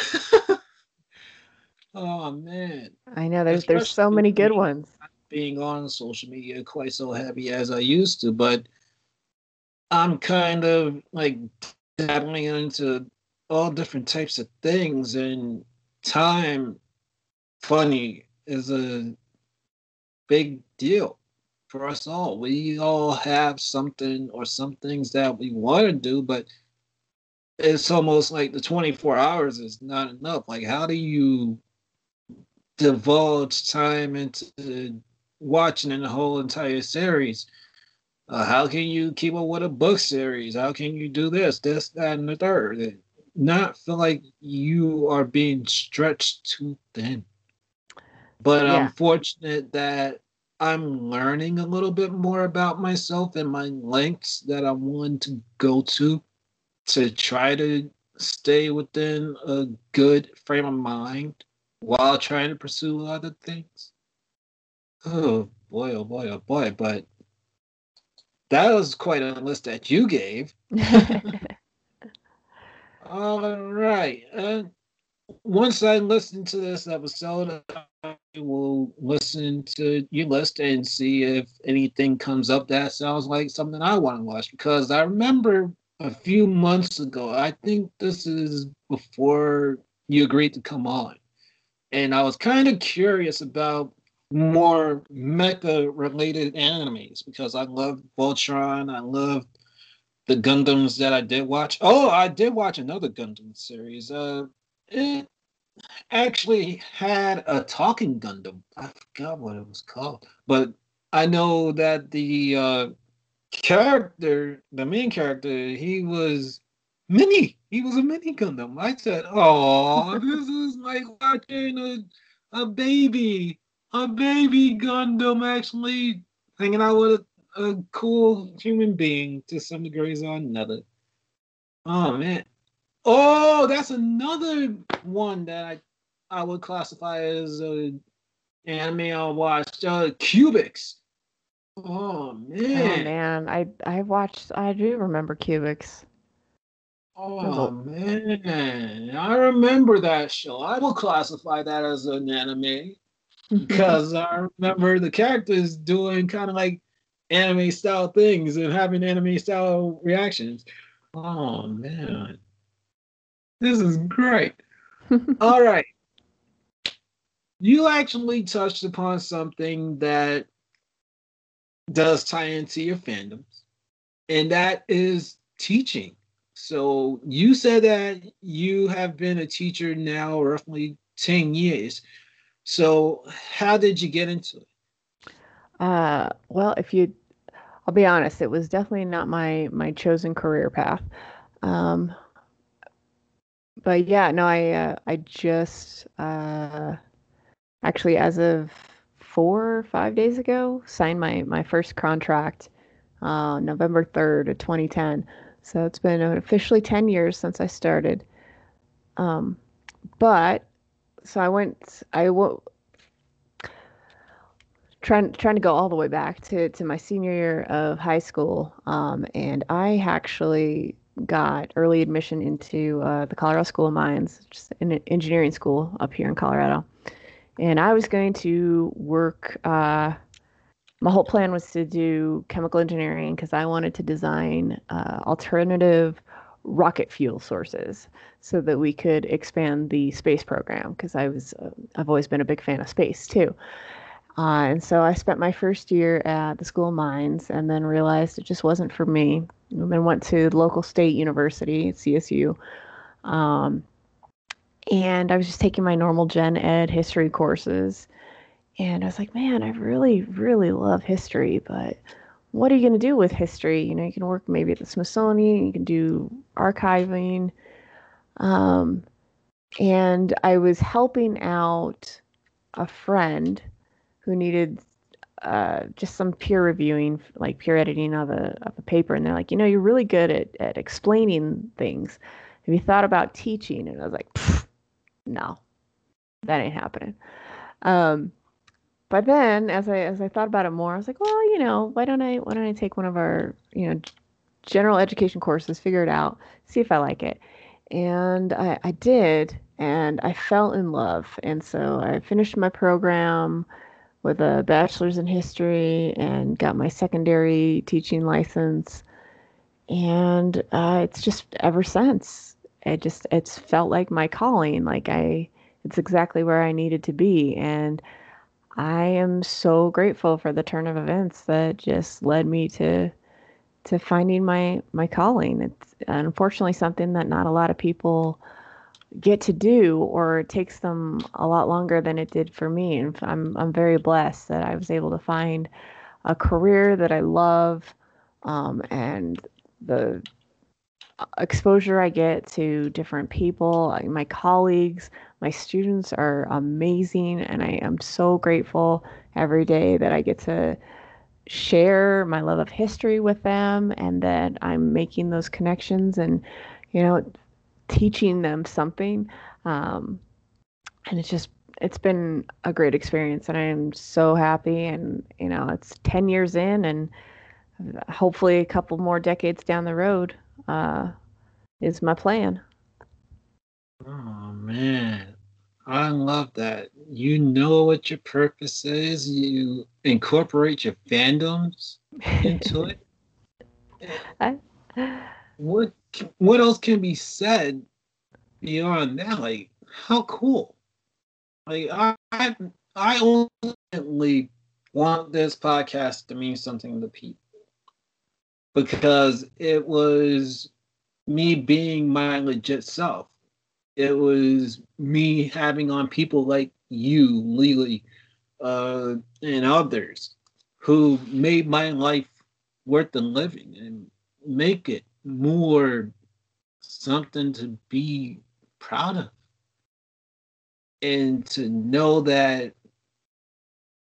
oh man, I know there's Especially there's so many good ones. Being on social media quite so heavy as I used to, but I'm kind of like dabbling into all different types of things, and time, funny is a big deal for us all. We all have something or some things that we want to do, but it's almost like the 24 hours is not enough. Like, how do you divulge time into watching in the whole entire series? Uh, how can you keep up with a book series? How can you do this, this, that, and the third? And not feel like you are being stretched too thin. But yeah. I'm fortunate that I'm learning a little bit more about myself and my lengths that I'm willing to go to to try to stay within a good frame of mind while trying to pursue other things. Oh boy, oh boy, oh boy. But that was quite a list that you gave. All right. Uh, once I listen to this episode, I will listen to your list and see if anything comes up that sounds like something I want to watch. Because I remember a few months ago. I think this is before you agreed to come on. And I was kind of curious about more mecha related animes because I love Voltron. I love the Gundams that I did watch. Oh, I did watch another Gundam series. Uh, it actually had a talking Gundam. I forgot what it was called, but I know that the uh, character, the main character, he was mini. He was a mini Gundam. I said, "Oh, this is like watching a a baby, a baby Gundam actually hanging out with a, a cool human being to some degrees or another." Oh man. Oh, that's another one that I I would classify as an anime I watched. Uh, Cubix. Oh man. Oh man, I I watched. I do remember Cubix. Oh man, I remember that show. I will classify that as an anime because I remember the characters doing kind of like anime style things and having anime style reactions. Oh man, this is great. All right, you actually touched upon something that does tie into your fandoms, and that is teaching. So you said that you have been a teacher now roughly 10 years. So how did you get into it? Uh, well, if you, I'll be honest, it was definitely not my my chosen career path. Um, but yeah, no, I uh, I just uh, actually as of four or five days ago, signed my, my first contract uh, November 3rd of 2010. So it's been officially 10 years since I started. Um, but so I went, I w- trying trying to go all the way back to to my senior year of high school, um, and I actually got early admission into uh, the Colorado School of Mines, just an engineering school up here in Colorado. And I was going to work. Uh, my whole plan was to do chemical engineering because I wanted to design uh, alternative rocket fuel sources so that we could expand the space program because I was uh, I've always been a big fan of space too. Uh, and so I spent my first year at the School of Mines and then realized it just wasn't for me. And then went to local state university, CSU. Um, and I was just taking my normal gen ed history courses. And I was like, man, I really, really love history, but what are you going to do with history? You know, you can work maybe at the Smithsonian, you can do archiving. Um, and I was helping out a friend who needed uh, just some peer reviewing, like peer editing of a of a paper, and they're like, you know, you're really good at at explaining things. Have you thought about teaching? And I was like, no, that ain't happening. Um, but then, as I as I thought about it more, I was like, well, you know, why don't I why don't I take one of our you know general education courses, figure it out, see if I like it, and I, I did, and I fell in love, and so I finished my program with a bachelor's in history and got my secondary teaching license. And uh, it's just ever since, it just it's felt like my calling. Like I, it's exactly where I needed to be, and I am so grateful for the turn of events that just led me to to finding my my calling. It's unfortunately something that not a lot of people get to do or takes them a lot longer than it did for me. And i'm i'm very blessed that i was able to find a career that i love um, and the exposure i get to different people my colleagues my students are amazing and i am so grateful every day that i get to share my love of history with them and that i'm making those connections. And you know teaching them something. Um, and it's just it's been a great experience and I am so happy and you know it's 10 years in and hopefully a couple more decades down the road uh, is my plan. Oh man, I love that. You know what your purpose is. You incorporate your fandoms into it. I, what what else can be said beyond that? Like, how cool! Like, I I, ultimately want this podcast to mean something to people because it was me being my legit self. It was me having on people like you, Lily, uh, and others who made my life worth the living and make it more something to be proud of. And to know that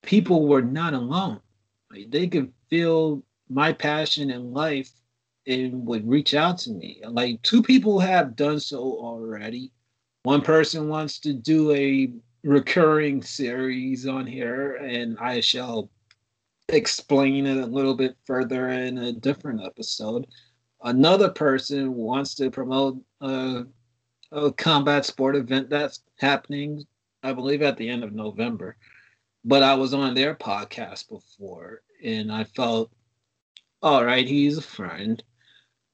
people were not alone. Like they could feel my passion in life and would reach out to me. Like two people have done so already. One person wants to do a recurring series on here, and I shall explain it a little bit further in a different episode another person wants to promote a, a combat sport event that's happening, I believe, at the end of November. But I was on their podcast before, and I felt, all right, he's a friend.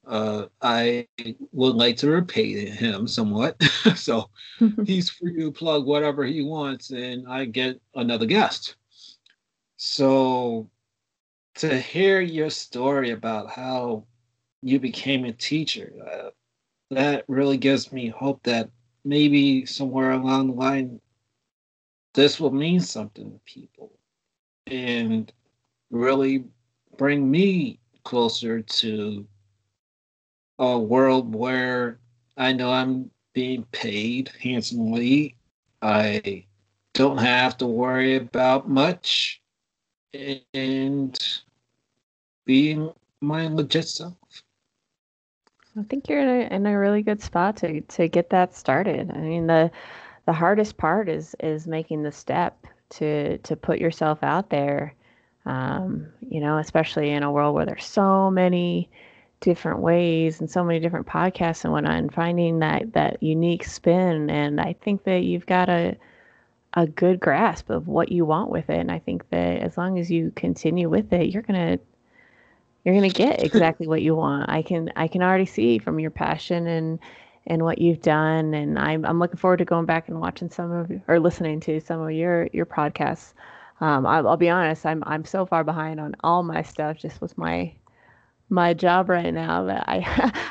Uh, I would like to repay him somewhat. so he's free to plug whatever he wants, and I get another guest. So to hear your story about how you became a teacher. Uh, that really gives me hope that maybe somewhere along the line, this will mean something to people and really bring me closer to a world where I know I'm being paid handsomely. I don't have to worry about much and being my legit self. I think you're in a, in a really good spot to to get that started. I mean the the hardest part is is making the step to to put yourself out there. Um, you know, especially in a world where there's so many different ways and so many different podcasts and whatnot, and finding that that unique spin. And I think that you've got a a good grasp of what you want with it. And I think that as long as you continue with it, you're gonna you're gonna get exactly what you want. I can I can already see from your passion and and what you've done. And I'm I'm looking forward to going back and watching some of or listening to some of your your podcasts. Um, I'll, I'll be honest, I'm I'm so far behind on all my stuff just with my my job right now that I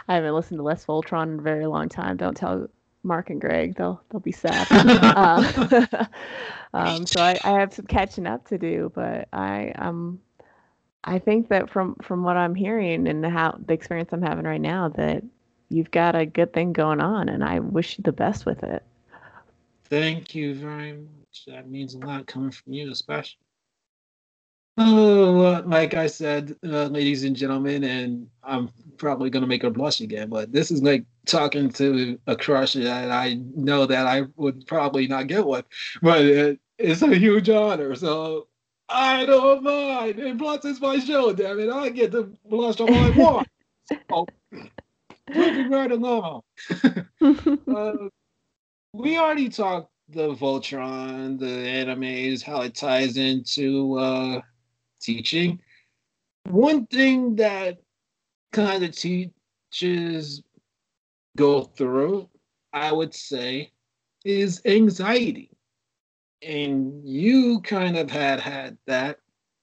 I haven't listened to Let's Voltron in a very long time. Don't tell Mark and Greg; they'll they'll be sad. um, um, so I, I have some catching up to do, but I um I think that from from what I'm hearing and how the experience I'm having right now that you've got a good thing going on, and I wish you the best with it. Thank you very much. That means a lot coming from you, especially. Oh, like I said, uh, ladies and gentlemen, and I'm probably to make her blush again, but this is like talking to a crush that I know that I would probably not get one, but it, it's a huge honor. So I don't mind. And plus, it's my show, damn it. I get to blush all I want. so, moving right along. uh, we already talked the Voltron, the animes, how it ties into uh, teaching. One thing that kind of teaches go through, I would say, is anxiety. And you kind of had had that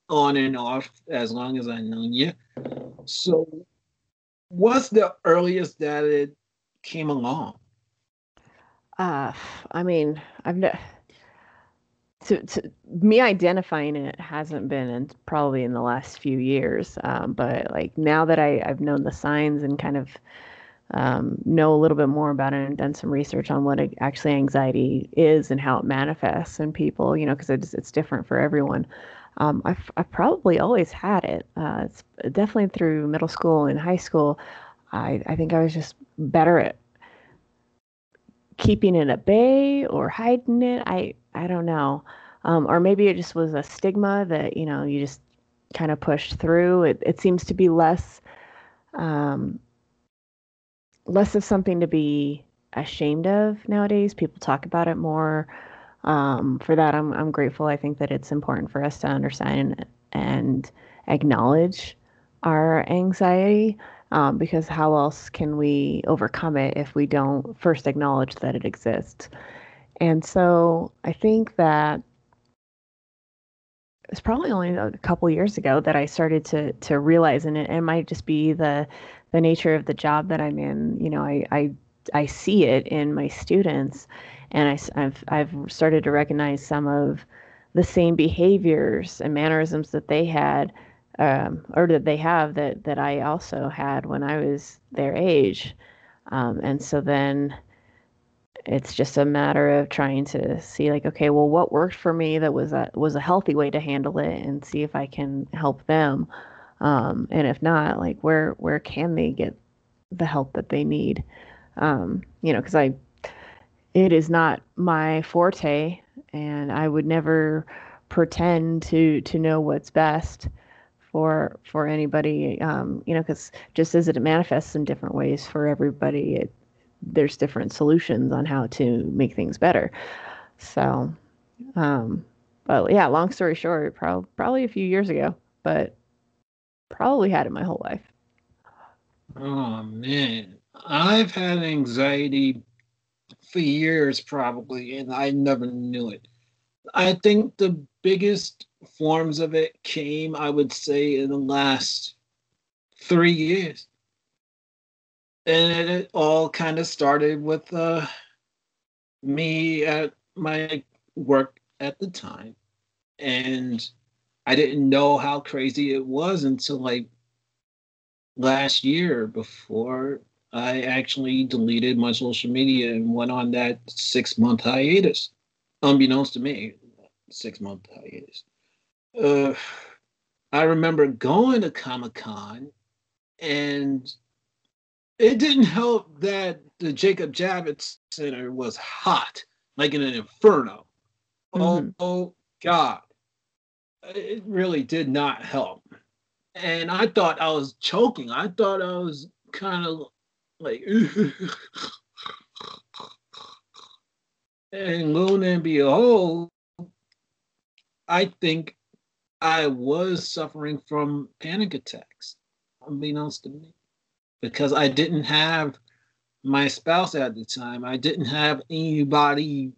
on and off as long as I've known you. So, what's the earliest that it came along? Uh, I mean, I've never to, to me identifying it hasn't been in probably in the last few years um, but like now that I, i've known the signs and kind of um, know a little bit more about it and done some research on what actually anxiety is and how it manifests in people you know because it's, it's different for everyone um, I've, I've probably always had it uh, it's definitely through middle school and high school I, I think i was just better at keeping it at bay or hiding it i I don't know. Um, or maybe it just was a stigma that, you know, you just kind of pushed through. It, it seems to be less, um, less of something to be ashamed of nowadays. People talk about it more. Um, for that, I'm, I'm grateful. I think that it's important for us to understand and acknowledge our anxiety um, because how else can we overcome it if we don't first acknowledge that it exists? And so I think that it's probably only a couple years ago that I started to to realize, and it, it might just be the the nature of the job that I'm in. You know, I I, I see it in my students, and I, I've I've started to recognize some of the same behaviors and mannerisms that they had, um, or that they have that that I also had when I was their age, um, and so then it's just a matter of trying to see like okay well what worked for me that was a was a healthy way to handle it and see if i can help them um, and if not like where where can they get the help that they need um, you know because i it is not my forte and i would never pretend to to know what's best for for anybody um, you know because just as it manifests in different ways for everybody it there's different solutions on how to make things better. So, um, but yeah, long story short, pro- probably a few years ago, but probably had it my whole life. Oh man, I've had anxiety for years probably, and I never knew it. I think the biggest forms of it came, I would say, in the last three years and it all kind of started with uh, me at my work at the time, and I didn't know how crazy it was until like last year before I actually deleted my social media and went on that six month hiatus, unbeknownst to me, six month hiatus. Uh, I remember going to Comic Con and it didn't help that the Jacob Javits Center was hot, like in an inferno. Mm-hmm. Although God, it really did not help. And I thought I was choking. I thought I was kind of like, and lo and behold, I think I was suffering from panic attacks, unbeknownst to me, because I didn't have my spouse at the time. I didn't have anybody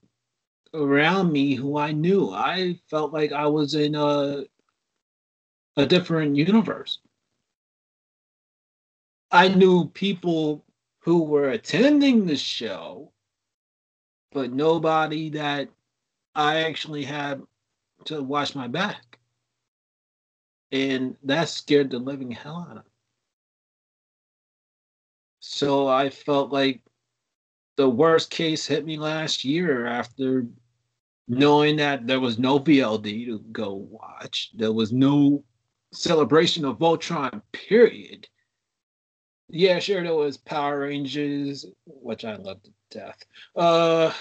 around me who I knew. I felt like I was in a a different universe. I knew people who were attending the show, but nobody that I actually had to watch my back. And that scared the living hell out of me. So I felt like the worst case hit me last year after knowing that there was no VLD to go watch. There was no celebration of Voltron, period. Yeah, sure, there was Power Rangers, which I loved to death. Uh,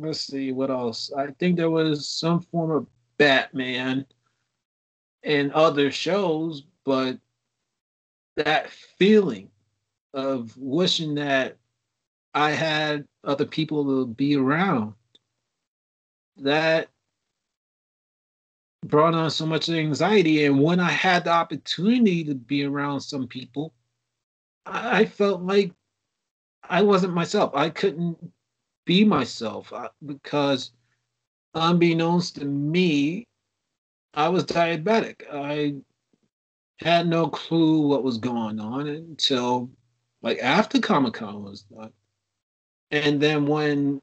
let's see, what else? I think there was some form of Batman and other shows, but that feeling of wishing that I had other people to be around that brought on so much anxiety. And when I had the opportunity to be around some people, I, felt like I wasn't myself. I couldn't be myself uh, because, unbeknownst to me, I was diabetic. I had no clue what was going on until like after Comic Con was done. And then when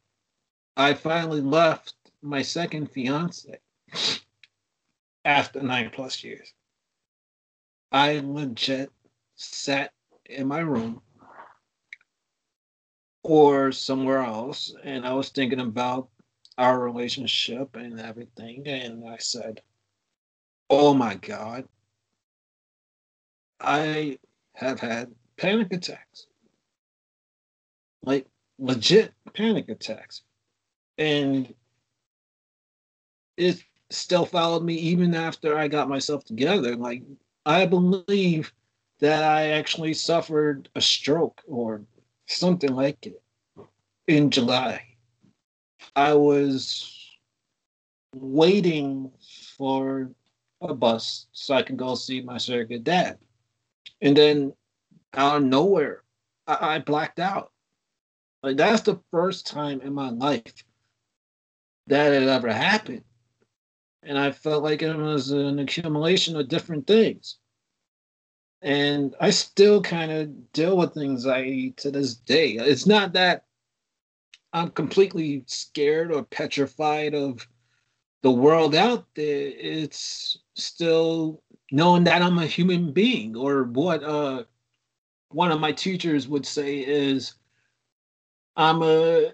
I finally left my second fiance after nine plus years. I legit sat in my room or somewhere else and I was thinking about our relationship and everything. And I said, Oh my God, I have had panic attacks. Like legit panic attacks. And it still followed me even after I got myself together. Like I believe that I actually suffered a stroke or something like it in July. I was waiting for a bus so I could go see my surrogate dad. And then out of nowhere, I, I blacked out. Like that's the first time in my life that it ever happened and I felt like it was an accumulation of different things. And I still kind of deal with anxiety to this day. It's not that I'm completely scared or petrified of the world out there. It's still knowing that I'm a human being, or what uh, one of my teachers would say is, I'm a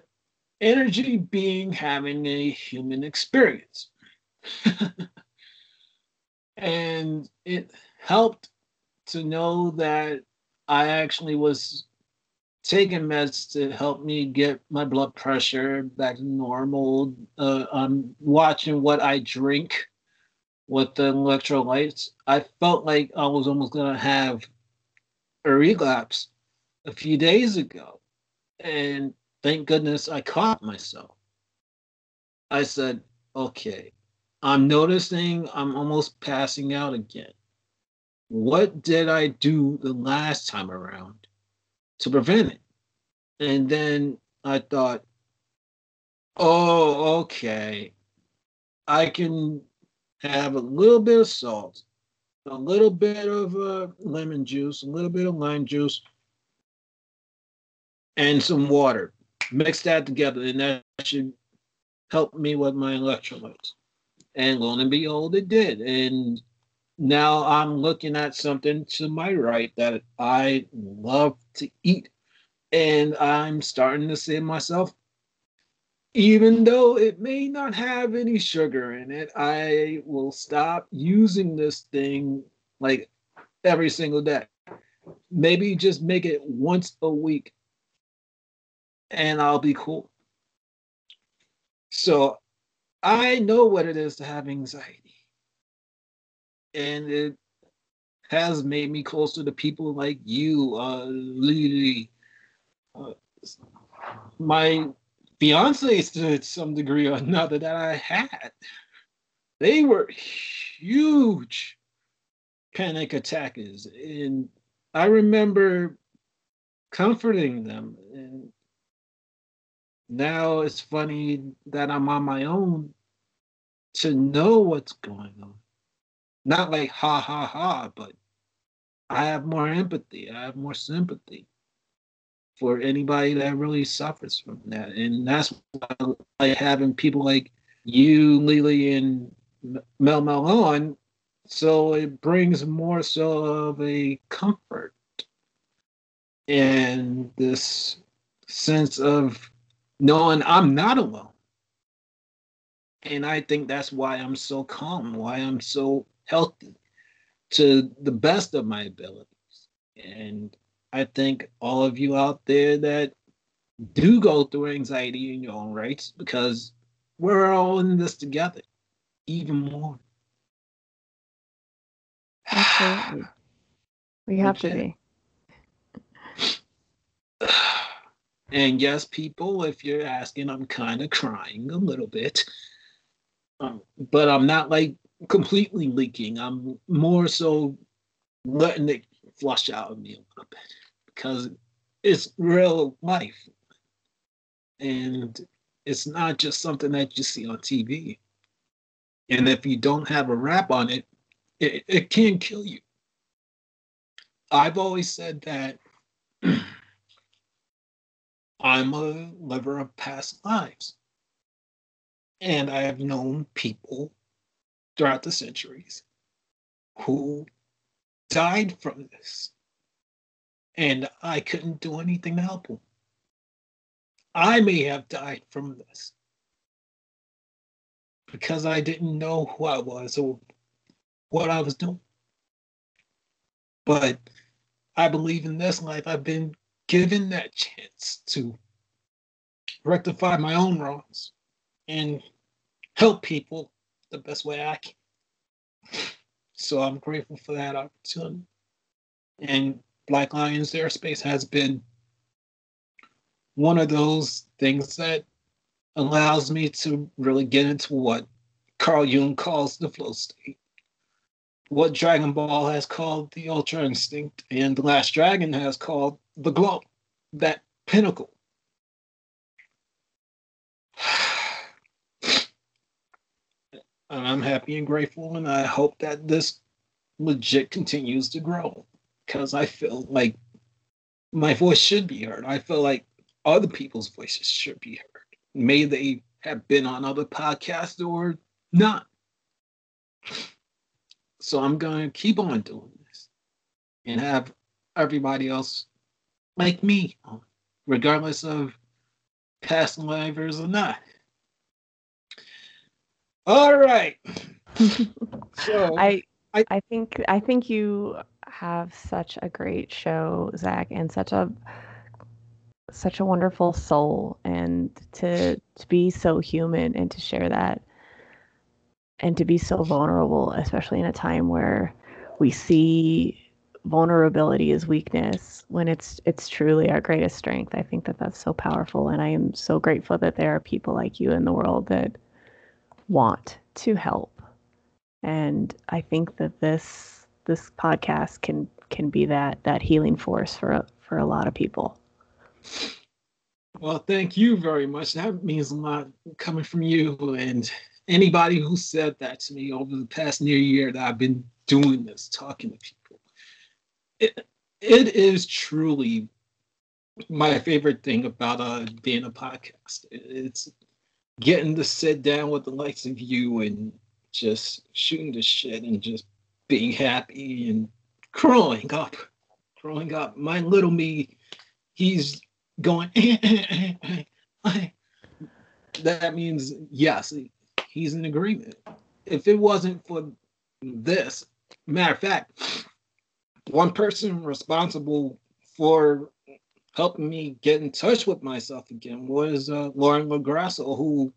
energy being having a human experience. and it helped to know that I actually was taking meds to help me get my blood pressure back to normal. Uh, I'm watching what I drink with the electrolytes. I felt like I was almost going to have a relapse a few days ago. And thank goodness I caught myself. I said, okay, I'm noticing I'm almost passing out again. What did I do the last time around to prevent it? And then I thought, oh, okay. I can have a little bit of salt, a little bit of uh, lemon juice, a little bit of lime juice, and some water. Mix that together, and that should help me with my electrolytes. And lo and behold, it did. And now I'm looking at something to my right that I love to eat. And I'm starting to say to myself, even though it may not have any sugar in it, I will stop using this thing like every single day. Maybe just make it once a week and I'll be cool. So I know what it is to have anxiety. And it has made me closer to people like you, uh, Lily. Uh, my fiancés to some degree or another that I had. They were huge panic attackers. And I remember comforting them. And now it's funny that I'm on my own to know what's going on. Not like ha ha ha, but I have more empathy. I have more sympathy for anybody that really suffers from that. And that's why I like having people like you, Lily, and Mel Mel on. So it brings more so of a comfort and this sense of knowing I'm not alone. And I think that's why I'm so calm, why I'm so healthy to the best of my abilities. And I think all of you out there that do go through anxiety in your own rights, because we're all in this together, even more. Absolutely. We have to be. And yes, people, if you're asking, I'm kind of crying a little bit. Um, but I'm not like completely leaking. I'm more so letting it flush out of me a little bit because it's real life. And it's not just something that you see on TV. And if you don't have a wrap on it, it, it can kill you. I've always said that I'm a lover of past lives. And I have known people throughout the centuries who died from this. And I couldn't do anything to help them. I may have died from this because I didn't know who I was or what I was doing. But I believe in this life I've been given that chance to rectify my own wrongs and help people the best way I can. So I'm grateful for that opportunity. And Black Lions Airspace has been one of those things that allows me to really get into what Carl Jung calls the flow state what Dragon Ball has called the Ultra Instinct, and The Last Dragon has called the Glow, that pinnacle. and I'm happy and grateful, and I hope that this legit continues to grow because I feel like my voice should be heard. I feel like other people's voices should be heard. May they have been on other podcasts or not. So I'm going to keep on doing this and have everybody else like me, regardless of past livers or not. All right. so I, I I think I think you have such a great show, Zach, and such a such a wonderful soul and to to be so human and to share that and to be so vulnerable, especially in a time where we see vulnerability as weakness when it's it's truly our greatest strength. I think that that's so powerful, and I am so grateful that there are people like you in the world that want to help. And I think that this this podcast can can be that that healing force for for a lot of people. Well, thank you very much. That means a lot coming from you and anybody who said that to me over the past near year that I've been doing this, talking to people. It, it is truly my favorite thing about uh, being a podcast. It's getting to sit down with the likes of you and just shooting the shit and just being happy and growing up. Growing up. My little me, he's going, that means yes, he's in agreement. If it wasn't for this, matter of fact, one person responsible for helping me get in touch with myself again was uh, Lauren LaGrasso, who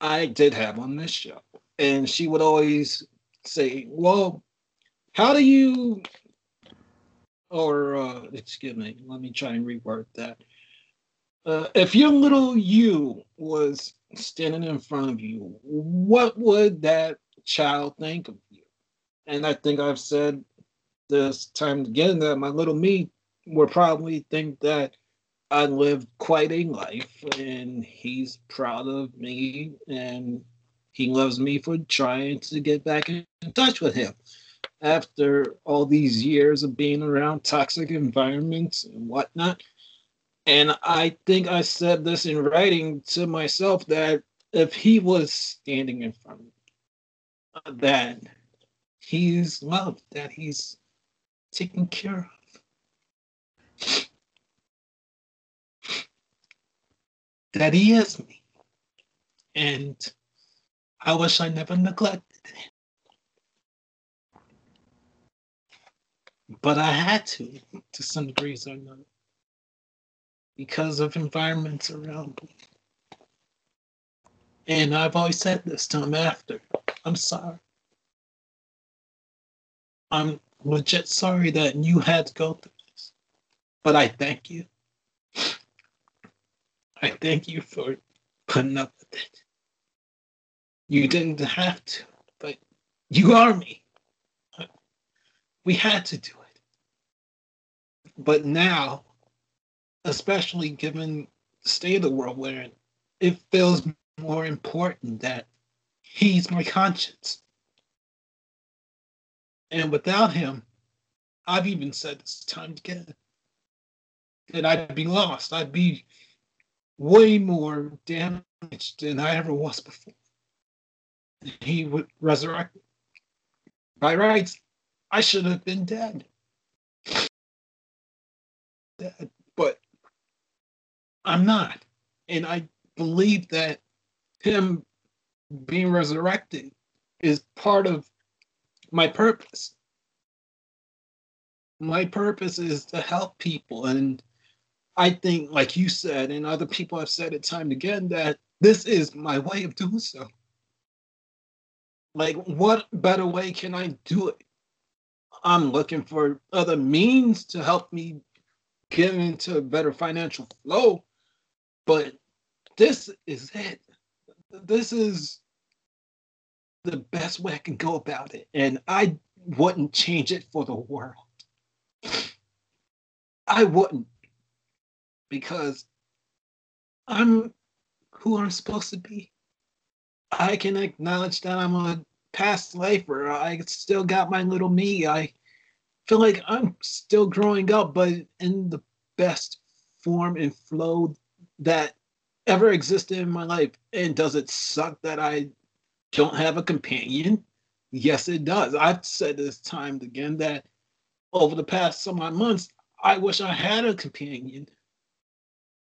I did have on this show. And she would always say, Well, how do you or uh, excuse me, let me try and reword that. Uh, if your little you was standing in front of you, what would that child think of you? And I think I've said this time again that my little me would probably think that I lived quite a life and he's proud of me and he loves me for trying to get back in touch with him after all these years of being around toxic environments and whatnot. And I think I said this in writing to myself that if he was standing in front of me, that he's loved, that he's taken care of, that he is me. And I wish I never neglected him. but I had to, to some degrees or not, because of environments around me. And I've always said this to him after. I'm sorry. I'm legit sorry that you had to go through this. But I thank you. I thank you for putting up with it. You didn't have to, but you are me. We had to do it. but now, especially given the state of the world we're it feels more important that he's my conscience. And without him, I've even said this time again that I'd be lost. I'd be way more damaged than I ever was before. He would resurrect me. By rights, I should have been dead but I'm not. And I believe that him being resurrected is part of my purpose. My purpose is to help people. And I think, like you said, and other people have said it time and again, that this is my way of doing so. Like, what better way can I do it? I'm looking for other means to help me get into a better financial flow. But this is it. This is the best way I can go about it. And I wouldn't change it for the world. I wouldn't. Because I'm who I'm supposed to be. I can acknowledge that I'm a past lifer. I still got my little me. I feel like I'm still growing up, but in the best form and flow that ever existed in my life. And does it suck that I don't have a companion? Yes, it does. I've said this time again that over the past some odd months, I wish I had a companion.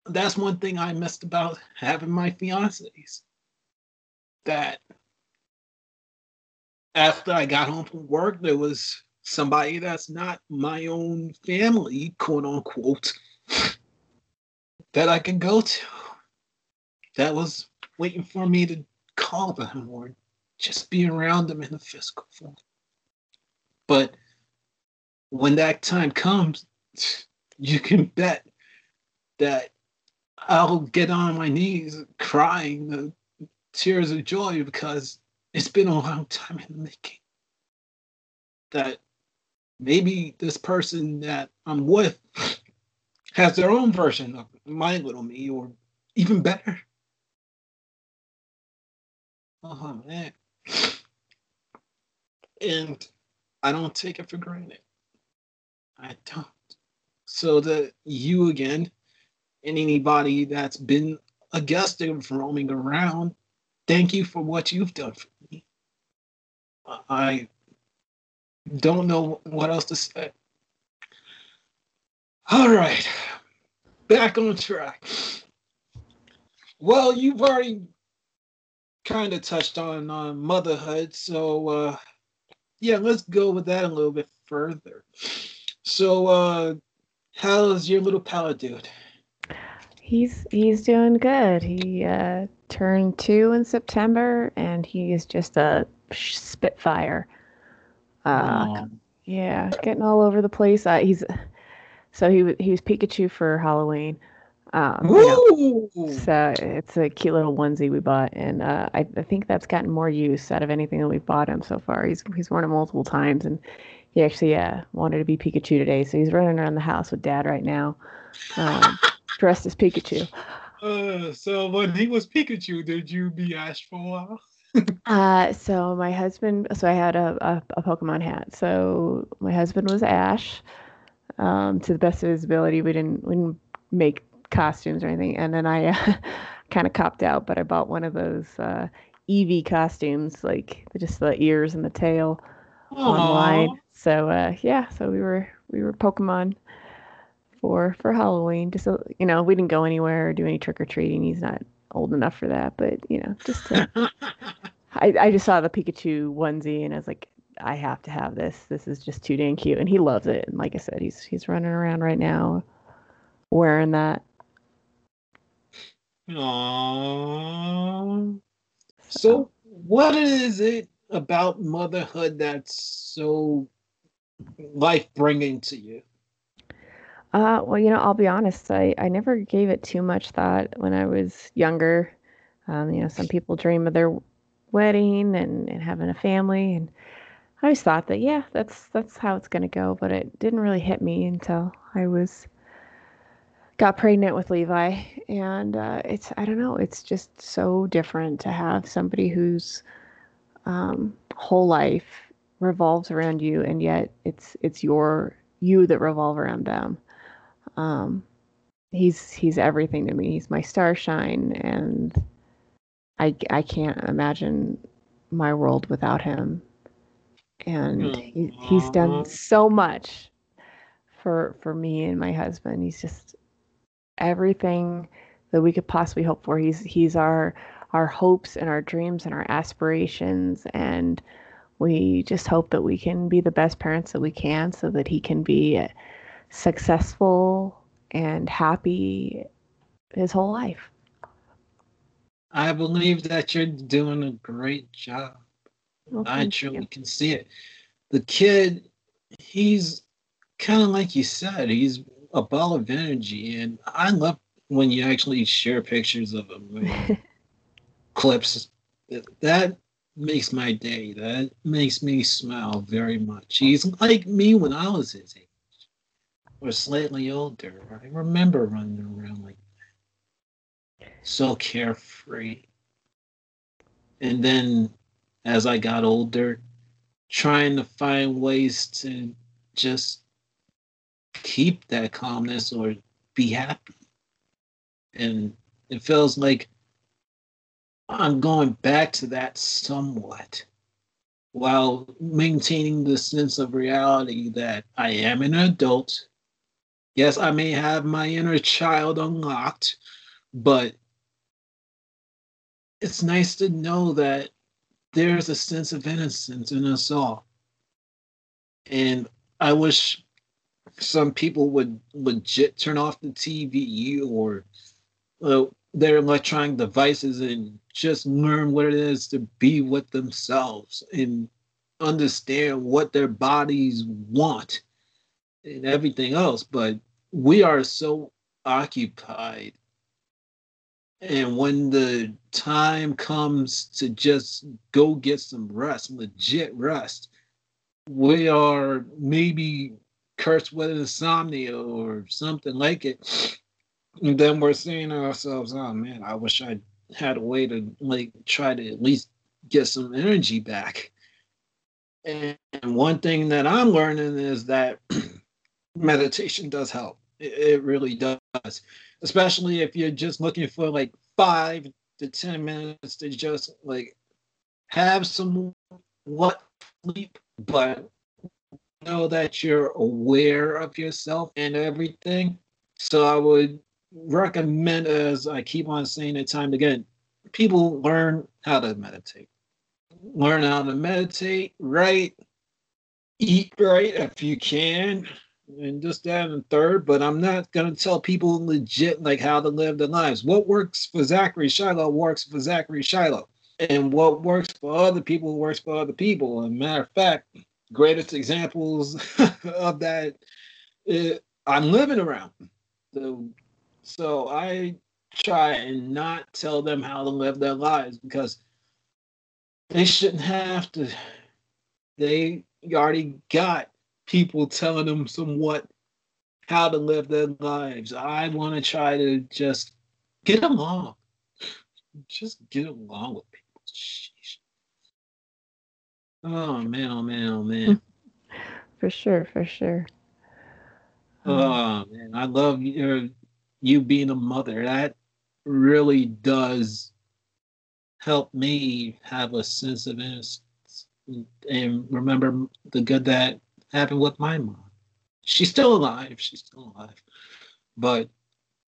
That's one thing I missed about having my fiancés. That after I got home from work, there was somebody that's not my own family, quote unquote, that I can go to. That was waiting for me to call them or just be around them in a physical form. But when that time comes, you can bet that I'll get on my knees crying the tears of joy because it's been a long time in the making. That maybe this person that I'm with has their own version of my little me, or even better. Oh man. And I don't take it for granted. I don't. So that you again, and anybody that's been a guest of roaming around, thank you for what you've done for me. I don't know what else to say. All right, back on track. Well, you've already kind of touched on uh, motherhood, so uh, yeah, let's go with that a little bit further. So, uh, how's your little pal dude? He's he's doing good. He uh, turned two in September, and he is just a spitfire. Uh, yeah, getting all over the place. Uh, he's so he was he was Pikachu for Halloween. Um, you know, so it's a cute little onesie we bought, and uh, I, I, think that's gotten more use out of anything that we've bought him so far. He's he's worn it multiple times, and he actually uh, wanted to be Pikachu today, so he's running around the house with Dad right now, um, dressed as Pikachu. Uh, so when he was Pikachu, did you be Ash for a while? uh, so my husband, so I had a, a, a Pokemon hat. So my husband was Ash. Um, to the best of his ability, we didn't we didn't make costumes or anything. And then I uh, kind of copped out, but I bought one of those uh, Eevee costumes, like just the ears and the tail Aww. online. So uh, yeah, so we were we were Pokemon for for Halloween. Just so, you know, we didn't go anywhere or do any trick or treating. He's not old enough for that, but you know, just to, I I just saw the Pikachu onesie and I was like, I have to have this. This is just too dang cute, and he loves it. And like I said, he's he's running around right now wearing that. Aww. So, what is it about motherhood that's so life bringing to you? Uh, well, you know, I'll be honest. I, I never gave it too much thought when I was younger. Um, you know, some people dream of their wedding and, and having a family, and I always thought that yeah, that's that's how it's gonna go. But it didn't really hit me until I was got pregnant with Levi, and uh, it's I don't know, it's just so different to have somebody whose um, whole life revolves around you, and yet it's it's your you that revolve around them. Um, he's he's everything to me. He's my starshine, and I I can't imagine my world without him. And hmm. he, he's done mm-hmm. so much for for me and my husband. He's just everything that we could possibly hope for. He's he's our our hopes and our dreams and our aspirations and we just hope that we can be the best parents that we can so that he can be successful and happy his whole life. I believe that you're doing a great job. Well, I truly you. can see it. The kid, he's kind of like you said, he's a ball of energy, and I love when you actually share pictures of him, clips. That makes my day. That makes me smile very much. He's like me when I was his age, or slightly older. I remember running around like that, so carefree. And then, as I got older, trying to find ways to just keep that calmness or be happy. And it feels like I'm going back to that somewhat while maintaining the sense of reality that I am an adult. Yes, I may have my inner child unlocked, but it's nice to know that there's a sense of innocence in us all. And I wish some people would legit turn off the TV or uh, their electronic devices and just learn what it is to be with themselves and understand what their bodies want and everything else. But we are so occupied. And when the time comes to just go get some rest, legit rest, we are maybe cursed with insomnia or something like it. And then we're saying to ourselves, oh man, I wish I had a way to like try to at least get some energy back. And one thing that I'm learning is that meditation does help. It, it really does, especially if you're just looking for like five to 10 minutes to just like have some what sleep, but know that you're aware of yourself and everything. So I would recommend, as I keep on saying it time again, people learn how to meditate. Learn how to meditate right, eat right if you can, and just that and third, but I'm not gonna tell people legit like how to live their lives. What works for Zachary Shiloh works for Zachary Shiloh. And what works for other people works for other people. And matter of fact, greatest examples of that uh, I'm living around. So, so I try and not tell them how to live their lives because they shouldn't have to. They already got people telling them somewhat how to live their lives. I want to try to just get along. Just get along with people. Sheesh. Oh man, oh man, oh man. For sure, for sure. Oh man, I love your you being a mother. That really does help me have a sense of innocence and remember the good that happened with my mom. She's still alive. She's still alive. But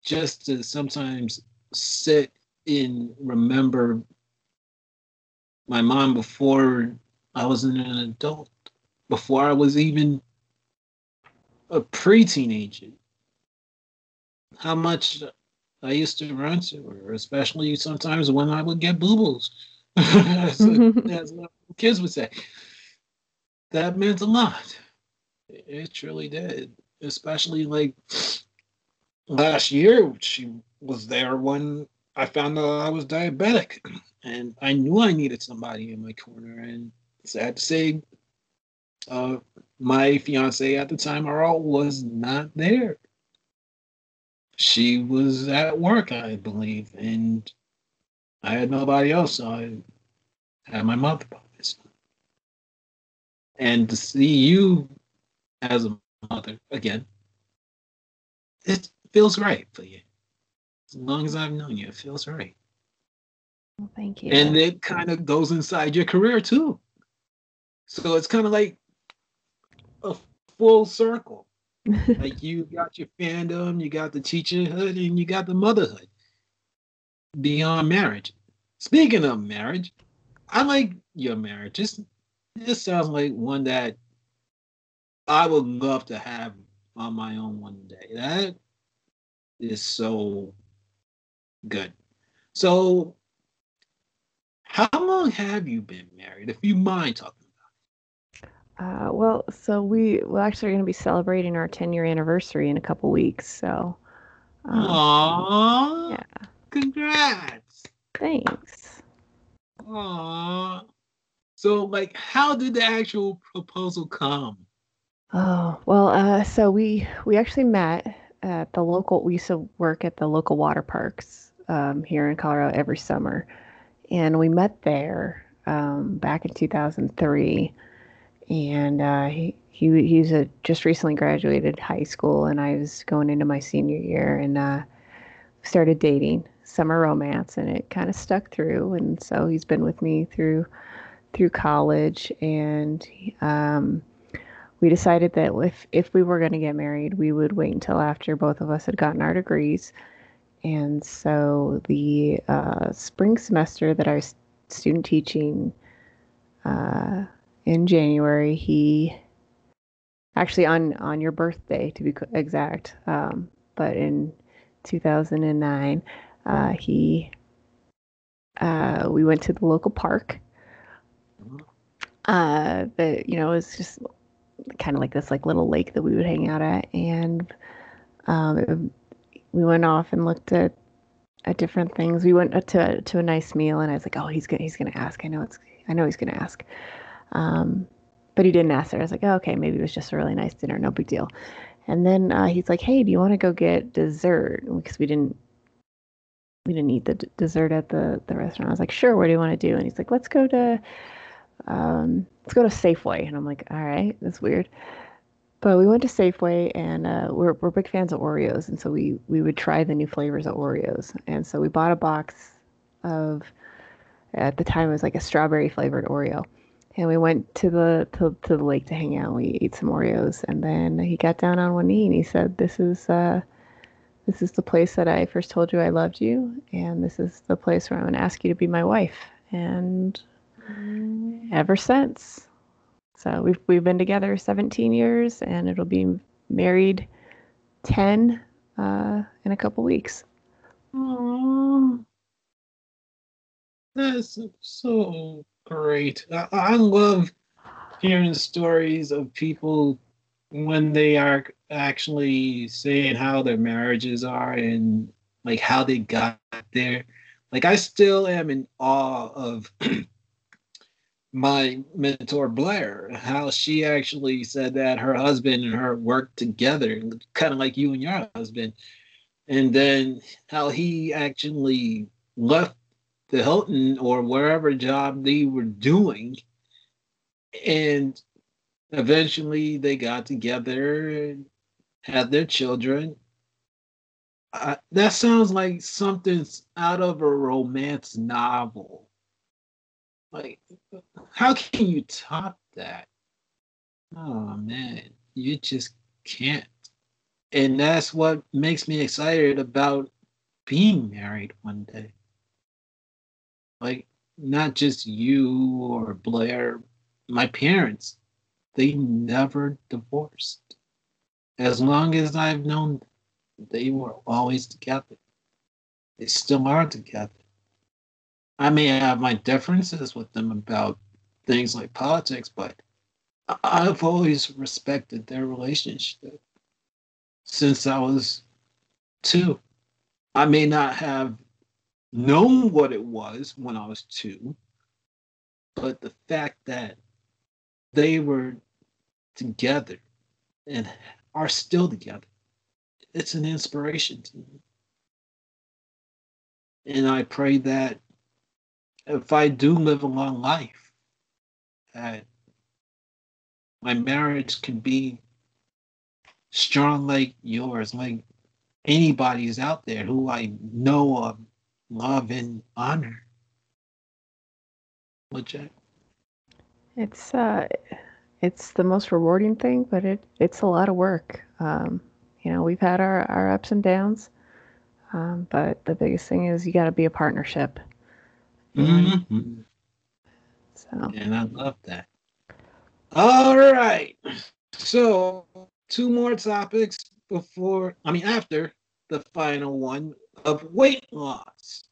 just to sometimes sit and remember my mom before I was an adult, before I was even a pre-teenager. How much I used to run to her, especially sometimes when I would get boo-boos, as, as kids would say. That meant a lot. It truly did. Especially like last year, she was there when I found out I was diabetic, and I knew I needed somebody in my corner. And sad to say, uh, my fiance at the time, Earl, was not there. She was at work, I believe, and I had nobody else. So I had my mother by And to see you as a mother again, it feels right for you. As long as I've known you, it feels right. Well, thank you. And it kind of goes inside your career too. So it's kind of like a full circle. like you got your fandom, you got the teacherhood, and you got the motherhood beyond marriage. Speaking of marriage, I like your marriage. This, this sounds like one that I would love to have on my own one day. That is so good. So, how long have you been married, if you mind talking about it? uh, well, so we we're actually going to be celebrating our 10 year anniversary in a couple weeks. So, um, Aww. Yeah. Congrats. Thanks. Aww. So, like, how did the actual proposal come? Oh well, uh, so we we actually met at the local. We used to work at the local water parks um, here in Colorado every summer, and we met there um, back in 2003 and uh, he, he he's a just recently graduated high school, and I was going into my senior year, and uh, started dating summer romance, and it kind of stuck through, and so he's been with me through through college, and um, we decided that if if we were going to get married, we would wait until after both of us had gotten our degrees, and so the uh, spring semester that I was student teaching. Uh, in January. He actually on on your birthday to be exact, um, but in 2009, uh, he uh, we went to the local park. Uh, that you know was just kind of like this like little lake that we would hang out at, and um, we went off and looked at at different things. We went to to a nice meal, and I was like, oh, he's gonna he's gonna ask. I know it's I know he's gonna ask. Um, but he didn't ask her. I was like, oh, okay, maybe it was just a really nice dinner, no big deal. And then uh, he's like, hey, do you want to go get dessert? Because we didn't we didn't eat the d- dessert at the the restaurant. I was like, sure. What do you want to do? And he's like, let's go to um, let's go to Safeway. And I'm like, all right, that's weird. But we went to Safeway, and uh, we're we're big fans of Oreos, and so we we would try the new flavors of Oreos. And so we bought a box of at the time it was like a strawberry flavored Oreo and we went to the to, to the lake to hang out. We ate some Oreos, and then he got down on one knee and he said, "This is uh, this is the place that I first told you I loved you, and this is the place where I'm going to ask you to be my wife." And ever since, so we've we've been together 17 years, and it'll be married 10 uh, in a couple weeks. Aww. That's so great. I, I love hearing stories of people when they are actually saying how their marriages are and like how they got there. Like I still am in awe of my mentor Blair, how she actually said that her husband and her worked together, kind of like you and your husband, and then how he actually left the Hilton or wherever job they were doing, and eventually they got together and had their children. That sounds like something's out of a romance novel. Like, how can you top that? Oh man, you just can't. And that's what makes me excited about being married one day. Like, not just you or Blair, my parents, they never divorced. As long as I've known them, they were always together. They still are together. I may have my differences with them about things like politics, but I've always respected their relationship since I was two. I may not have known what it was when I was two, but the fact that they were together and are still together, it's an inspiration to me. And I pray that if I do live a long life, that my marriage can be strong like yours, like anybody's out there who I know of, love, and honor. Jack? It's uh, it's the most rewarding thing, but it it's a lot of work. Um, you know, we've had our our ups and downs, um, but the biggest thing is you got to be a partnership. Mm-hmm. So. And I love that. All right. So, two more topics before, I mean, after the final one of weight loss.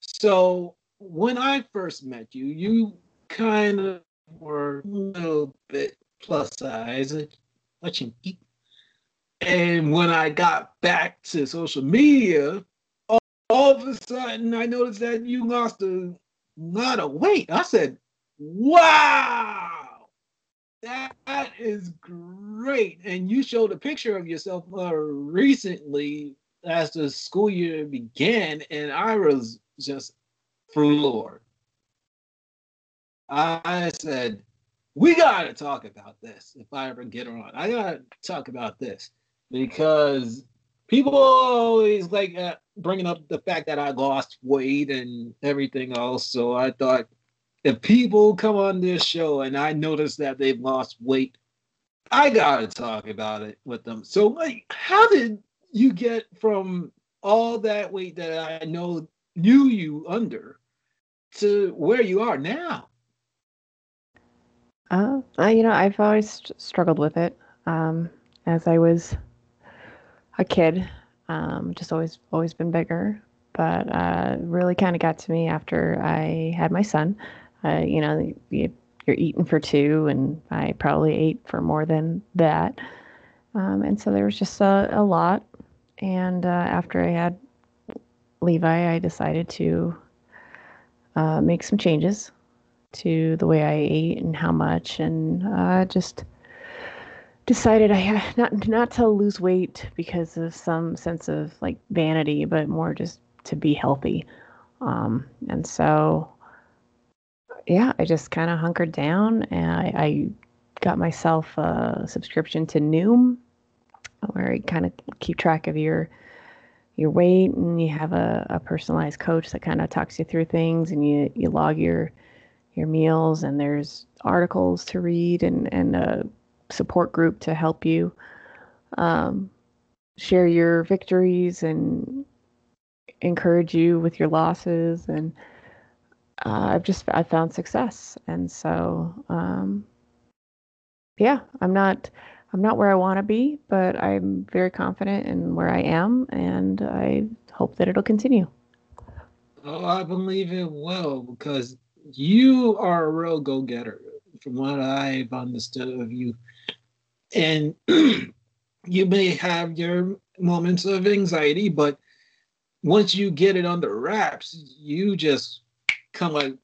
So, when I first met you, you kind of were a little bit plus size, you eat. And when I got back to social media, all of a sudden I noticed that you lost a lot of weight. I said, wow, that, is great. And you showed a picture of yourself uh, recently as the school year began, and I was just floored. I said, we got to talk about this if I ever get on. I got to talk about this because people always like uh, bringing up the fact that I lost weight and everything else. So I thought if people come on this show and I notice that they've lost weight, I gotta talk about it with them. So like, how did you get from all that weight that I know knew you under to where you are now? Uh, you know, I've always struggled with it. Um, as I was a kid, um, just always always been bigger. But uh, really kind of got to me after I had my son. Uh, you know, you, you're eating for two, and I probably ate for more than that. Um, and so there was just a, a lot. And uh, after I had Levi, I decided to uh, make some changes to the way I ate and how much, and uh, just decided I had not not to lose weight because of some sense of like vanity, but more just to be healthy. Um, and so, yeah, I just kind of hunkered down and I, I, got myself a subscription to Noom, where you kind of keep track of your your weight and you have a, a personalized coach that kind of talks you through things and you, you log your your meals and there's articles to read and, and a support group to help you um, share your victories and encourage you with your losses. And uh, I've just I found success. And so um, yeah I'm not I'm not where I want to be, but I'm very confident in where I am, and I hope that it'll continue. Oh, I believe it will because you are a real go getter, from what I've understood of you. And you may have your moments of anxiety, but once you get it under wraps, you just come like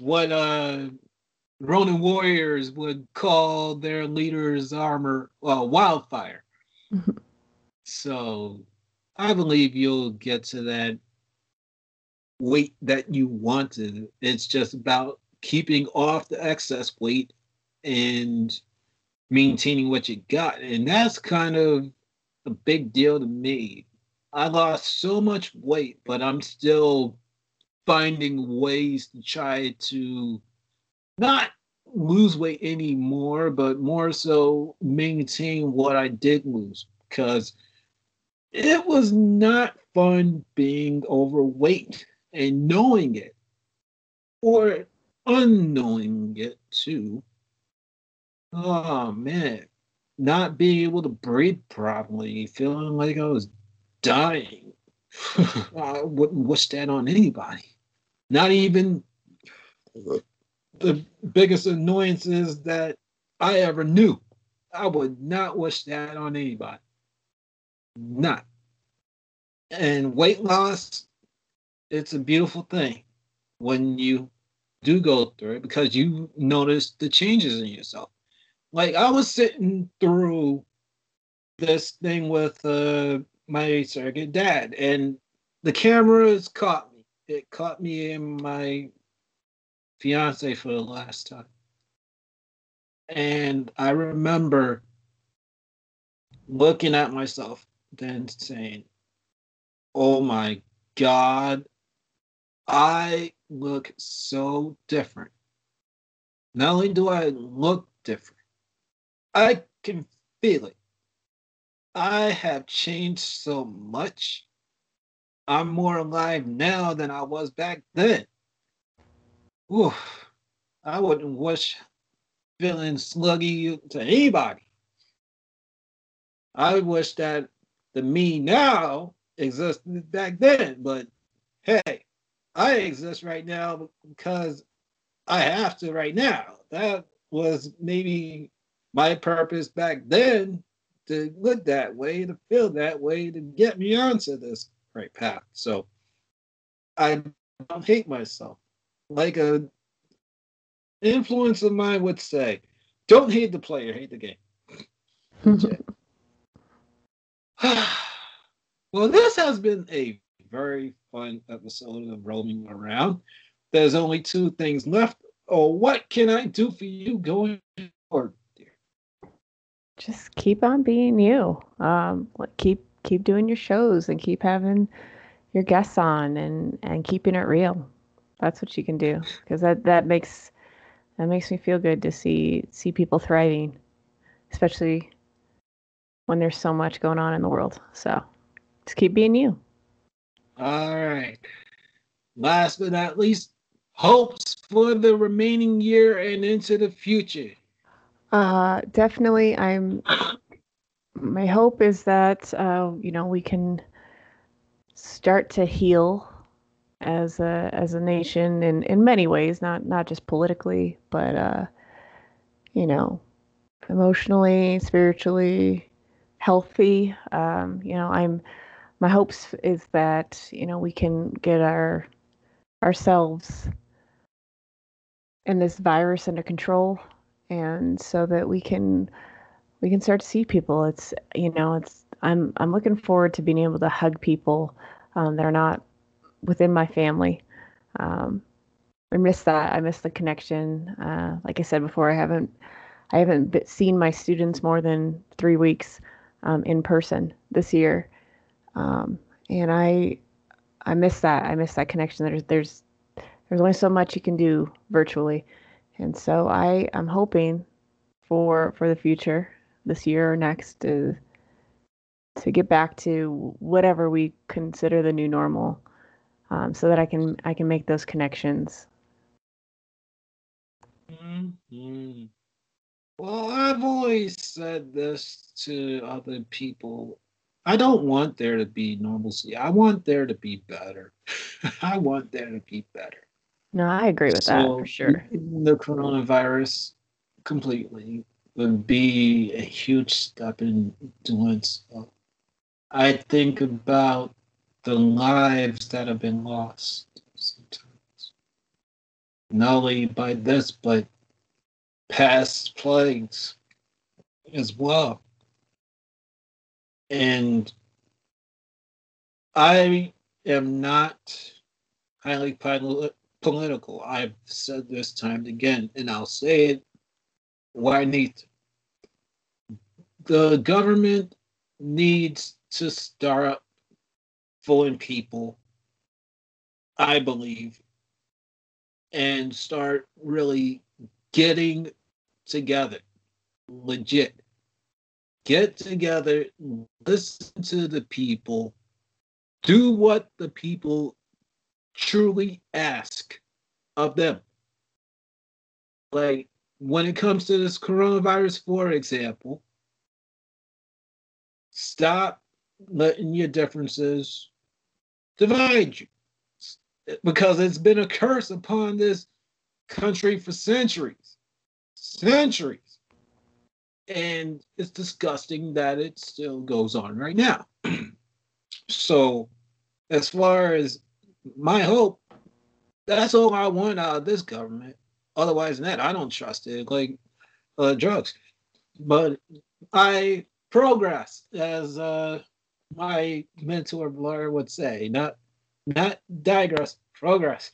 what uh Ronin warriors would call their leader's armor uh, wildfire. Mm-hmm. So I believe you'll get to that weight that you wanted. It's just about keeping off the excess weight and maintaining what you got. And that's kind of a big deal to me. I lost so much weight, but I'm still finding ways to try to not lose weight anymore, but more so maintain what I did lose because it was not fun being overweight and knowing it or unknowing it too. Oh man, not being able to breathe properly, feeling like I was dying. I wouldn't wish that on anybody. Not even the biggest annoyances that I ever knew. I would not wish that on anybody. Not. And weight loss, it's a beautiful thing when you do go through it because you notice the changes in yourself. Like I was sitting through this thing with uh, my surrogate dad, and the cameras caught me. It caught me in my fiance for the last time. And I remember looking at myself then saying, Oh my God, I look so different. Not only do I look different, I can feel it. I have changed so much. I'm more alive now than I was back then. Oof, I wouldn't wish feeling sluggy to anybody. I wish that the me now existed back then, but hey, I exist right now because I have to right now. That was maybe my purpose back then to look that way, to feel that way, to get me onto this right path. So I don't hate myself. Like a influence of mine would say, don't hate the player, hate the game. well, this has been a very fun episode of Roaming Around. There's only two things left. Oh, what can I do for you going forward? Just keep on being you. Um, keep keep doing your shows and keep having your guests on and and keeping it real. That's what you can do because that that makes that makes me feel good to see see people thriving, especially when there's so much going on in the world. So just keep being you. All right. Last but not least, hopes for the remaining year and into the future. Uh, definitely. I'm. My hope is that uh, you know we can start to heal as a as a nation in in many ways, not not just politically, but uh, you know, emotionally, spiritually, healthy. Um, you know, I'm my hopes is that you know we can get our ourselves and this virus under control and so that we can we can start to see people it's you know it's i'm i'm looking forward to being able to hug people um, that are not within my family. Um, I miss that. I miss the connection. Uh, like I said before, I haven't I haven't seen my students more than three weeks um, in person this year, um, and I I miss that. I miss that connection. There's there's there's only so much you can do virtually, and so I I'm hoping for for the future this year or next to to get back to whatever we consider the new normal um, so that I can I can make those connections. Mm-hmm. Well, I've always said this to other people. I don't want there to be normalcy. I want there to be better. I want there to be better. No, I agree with so that for sure. The coronavirus completely would be a huge step in doing so. I think about the lives that have been lost sometimes. Not only by this, but past plagues as well. And I am not highly political. I've said this time and again, and I'll say it I need. The government needs to start fooling people, I believe, and start really getting together, legit. Get together, listen to the people, do what the people truly ask of them. Like when it comes to this coronavirus, for example, stop letting your differences divide you because it's been a curse upon this country for centuries centuries and it's disgusting that it still goes on right now so as far as my hope that's all i want out of this government otherwise than that i don't trust it like uh, drugs but i progress as uh my mentor Blair would say, not not digress, progress.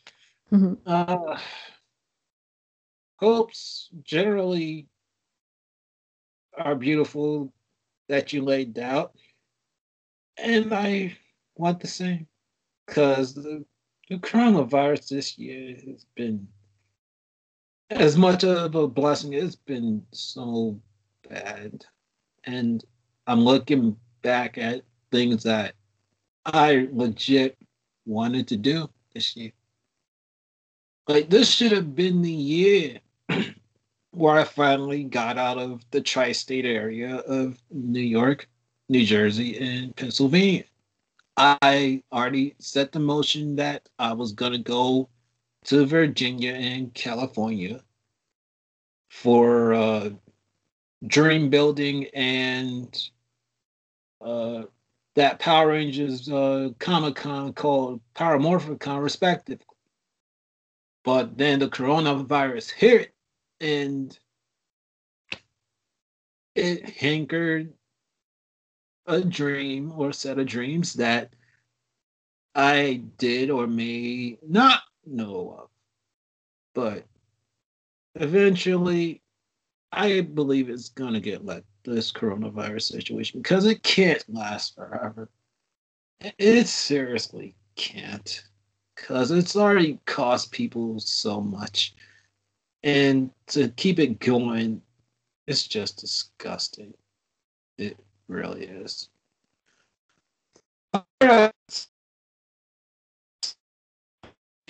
Mm-hmm. Uh, hopes generally are beautiful that you laid out, and I want the same because the, the coronavirus this year has been as much of a blessing. It's been so bad, and I'm looking back at things that I legit wanted to do this year. Like this should have been the year where I finally got out of the tri-state area of New York, New Jersey, and Pennsylvania. I already set the motion that I was gonna go to Virginia and California for uh, dream building and uh, that Power Rangers uh, Comic Con called Power respectively. But then the coronavirus hit and it hankered a dream or set of dreams that I did or may not know of. But eventually, I believe it's going to get let this coronavirus situation because it can't last forever. It seriously can't because it's already cost people so much. And to keep it going, it's just disgusting. It really is.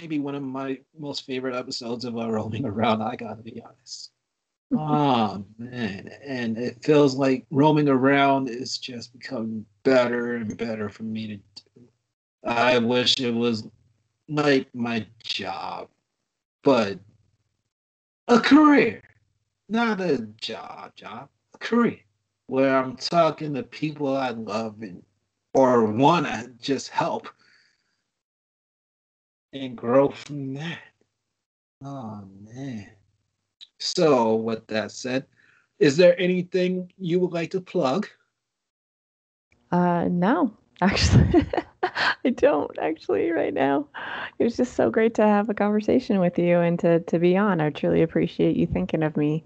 Maybe one of my most favorite episodes of uh, Roaming Around, I gotta be honest oh man, and it feels like roaming around is just becoming better and better for me to do. I wish it was like my job, but a career, not a job, job, a career where I'm talking to people I love and or want to just help and grow from that. Oh man. So, with that said, is there anything you would like to plug? Uh, no, actually, I don't actually right now. It was just so great to have a conversation with you and to, to be on. I truly appreciate you thinking of me.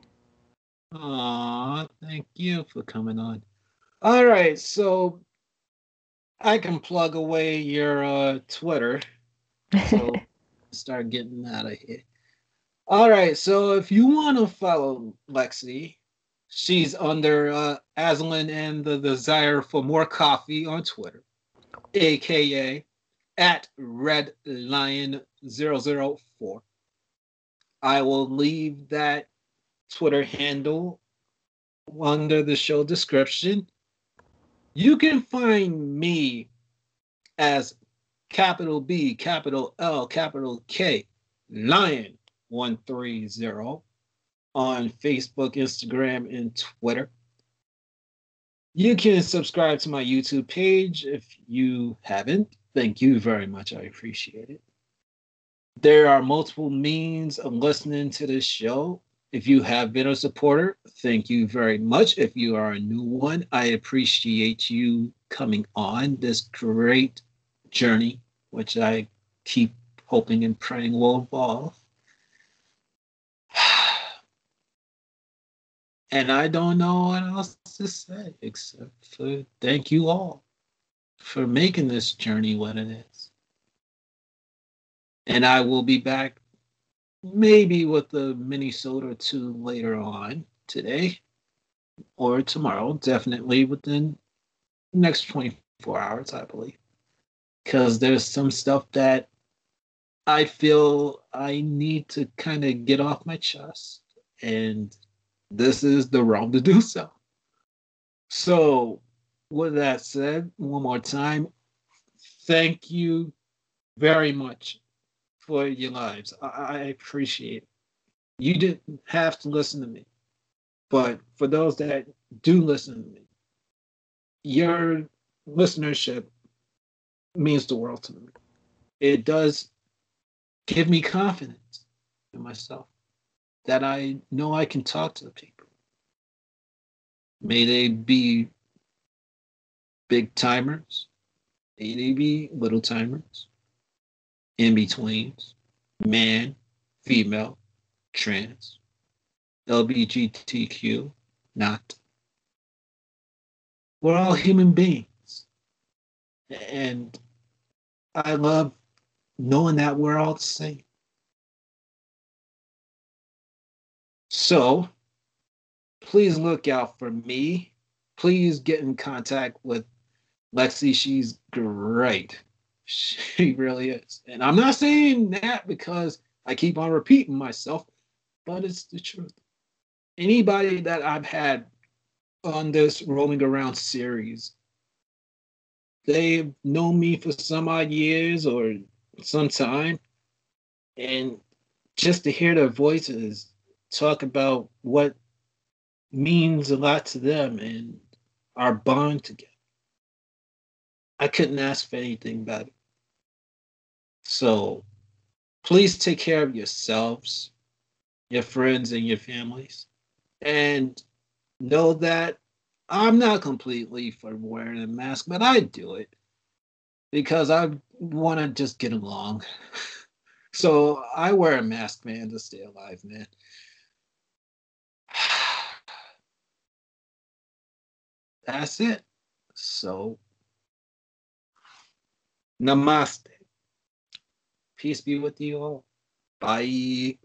Aw, thank you for coming on. All right, so I can plug away your uh, Twitter. So start getting out of here. All right, so if you want to follow Lexi, she's under uh, Aslan and the Desire for More Coffee on Twitter, aka at Red Lion 004. I will leave that Twitter handle under the show description. You can find me as capital B, capital L, capital K, Lion 130 on Facebook, Instagram, and Twitter. You can subscribe to my YouTube page if you haven't. Thank you very much. I appreciate it. There are multiple means of listening to this show. If you have been a supporter, thank you very much. If you are a new one, I appreciate you coming on this great journey, which I keep hoping and praying will evolve. And I don't know what else to say except for thank you all for making this journey what it is. And I will be back maybe with a minisode or two later on today or tomorrow, definitely within next 24 hours, I believe. Because there's some stuff that I feel I need to kind of get off my chest and this is the realm to do so. So, with that said, one more time, thank you very much for your lives. I, appreciate it. You didn't have to listen to me, but for those that do listen to me, your listenership means the world to me. It does give me confidence in myself that I know I can talk to the people. May they be big timers, may they be little timers, in betweens, man, female, trans, LGBTQ, not. We're all human beings. And I love knowing that we're all the same. So please look out for me. Please get in contact with Lexi. She's great. She really is. And I'm not saying that because I keep on repeating myself, but it's the truth. Anybody that I've had on this Rolling Around series, they've known me for some odd years or some time. And just to hear their voices talk about what means a lot to them and our bond together. I couldn't ask for anything better. So please take care of yourselves, your friends, and your families. And know that I'm not completely for wearing a mask, but I do it because I want to just get along. so I wear a mask, man, to stay alive, man. That's it. So, namaste. Peace be with you all. Bye.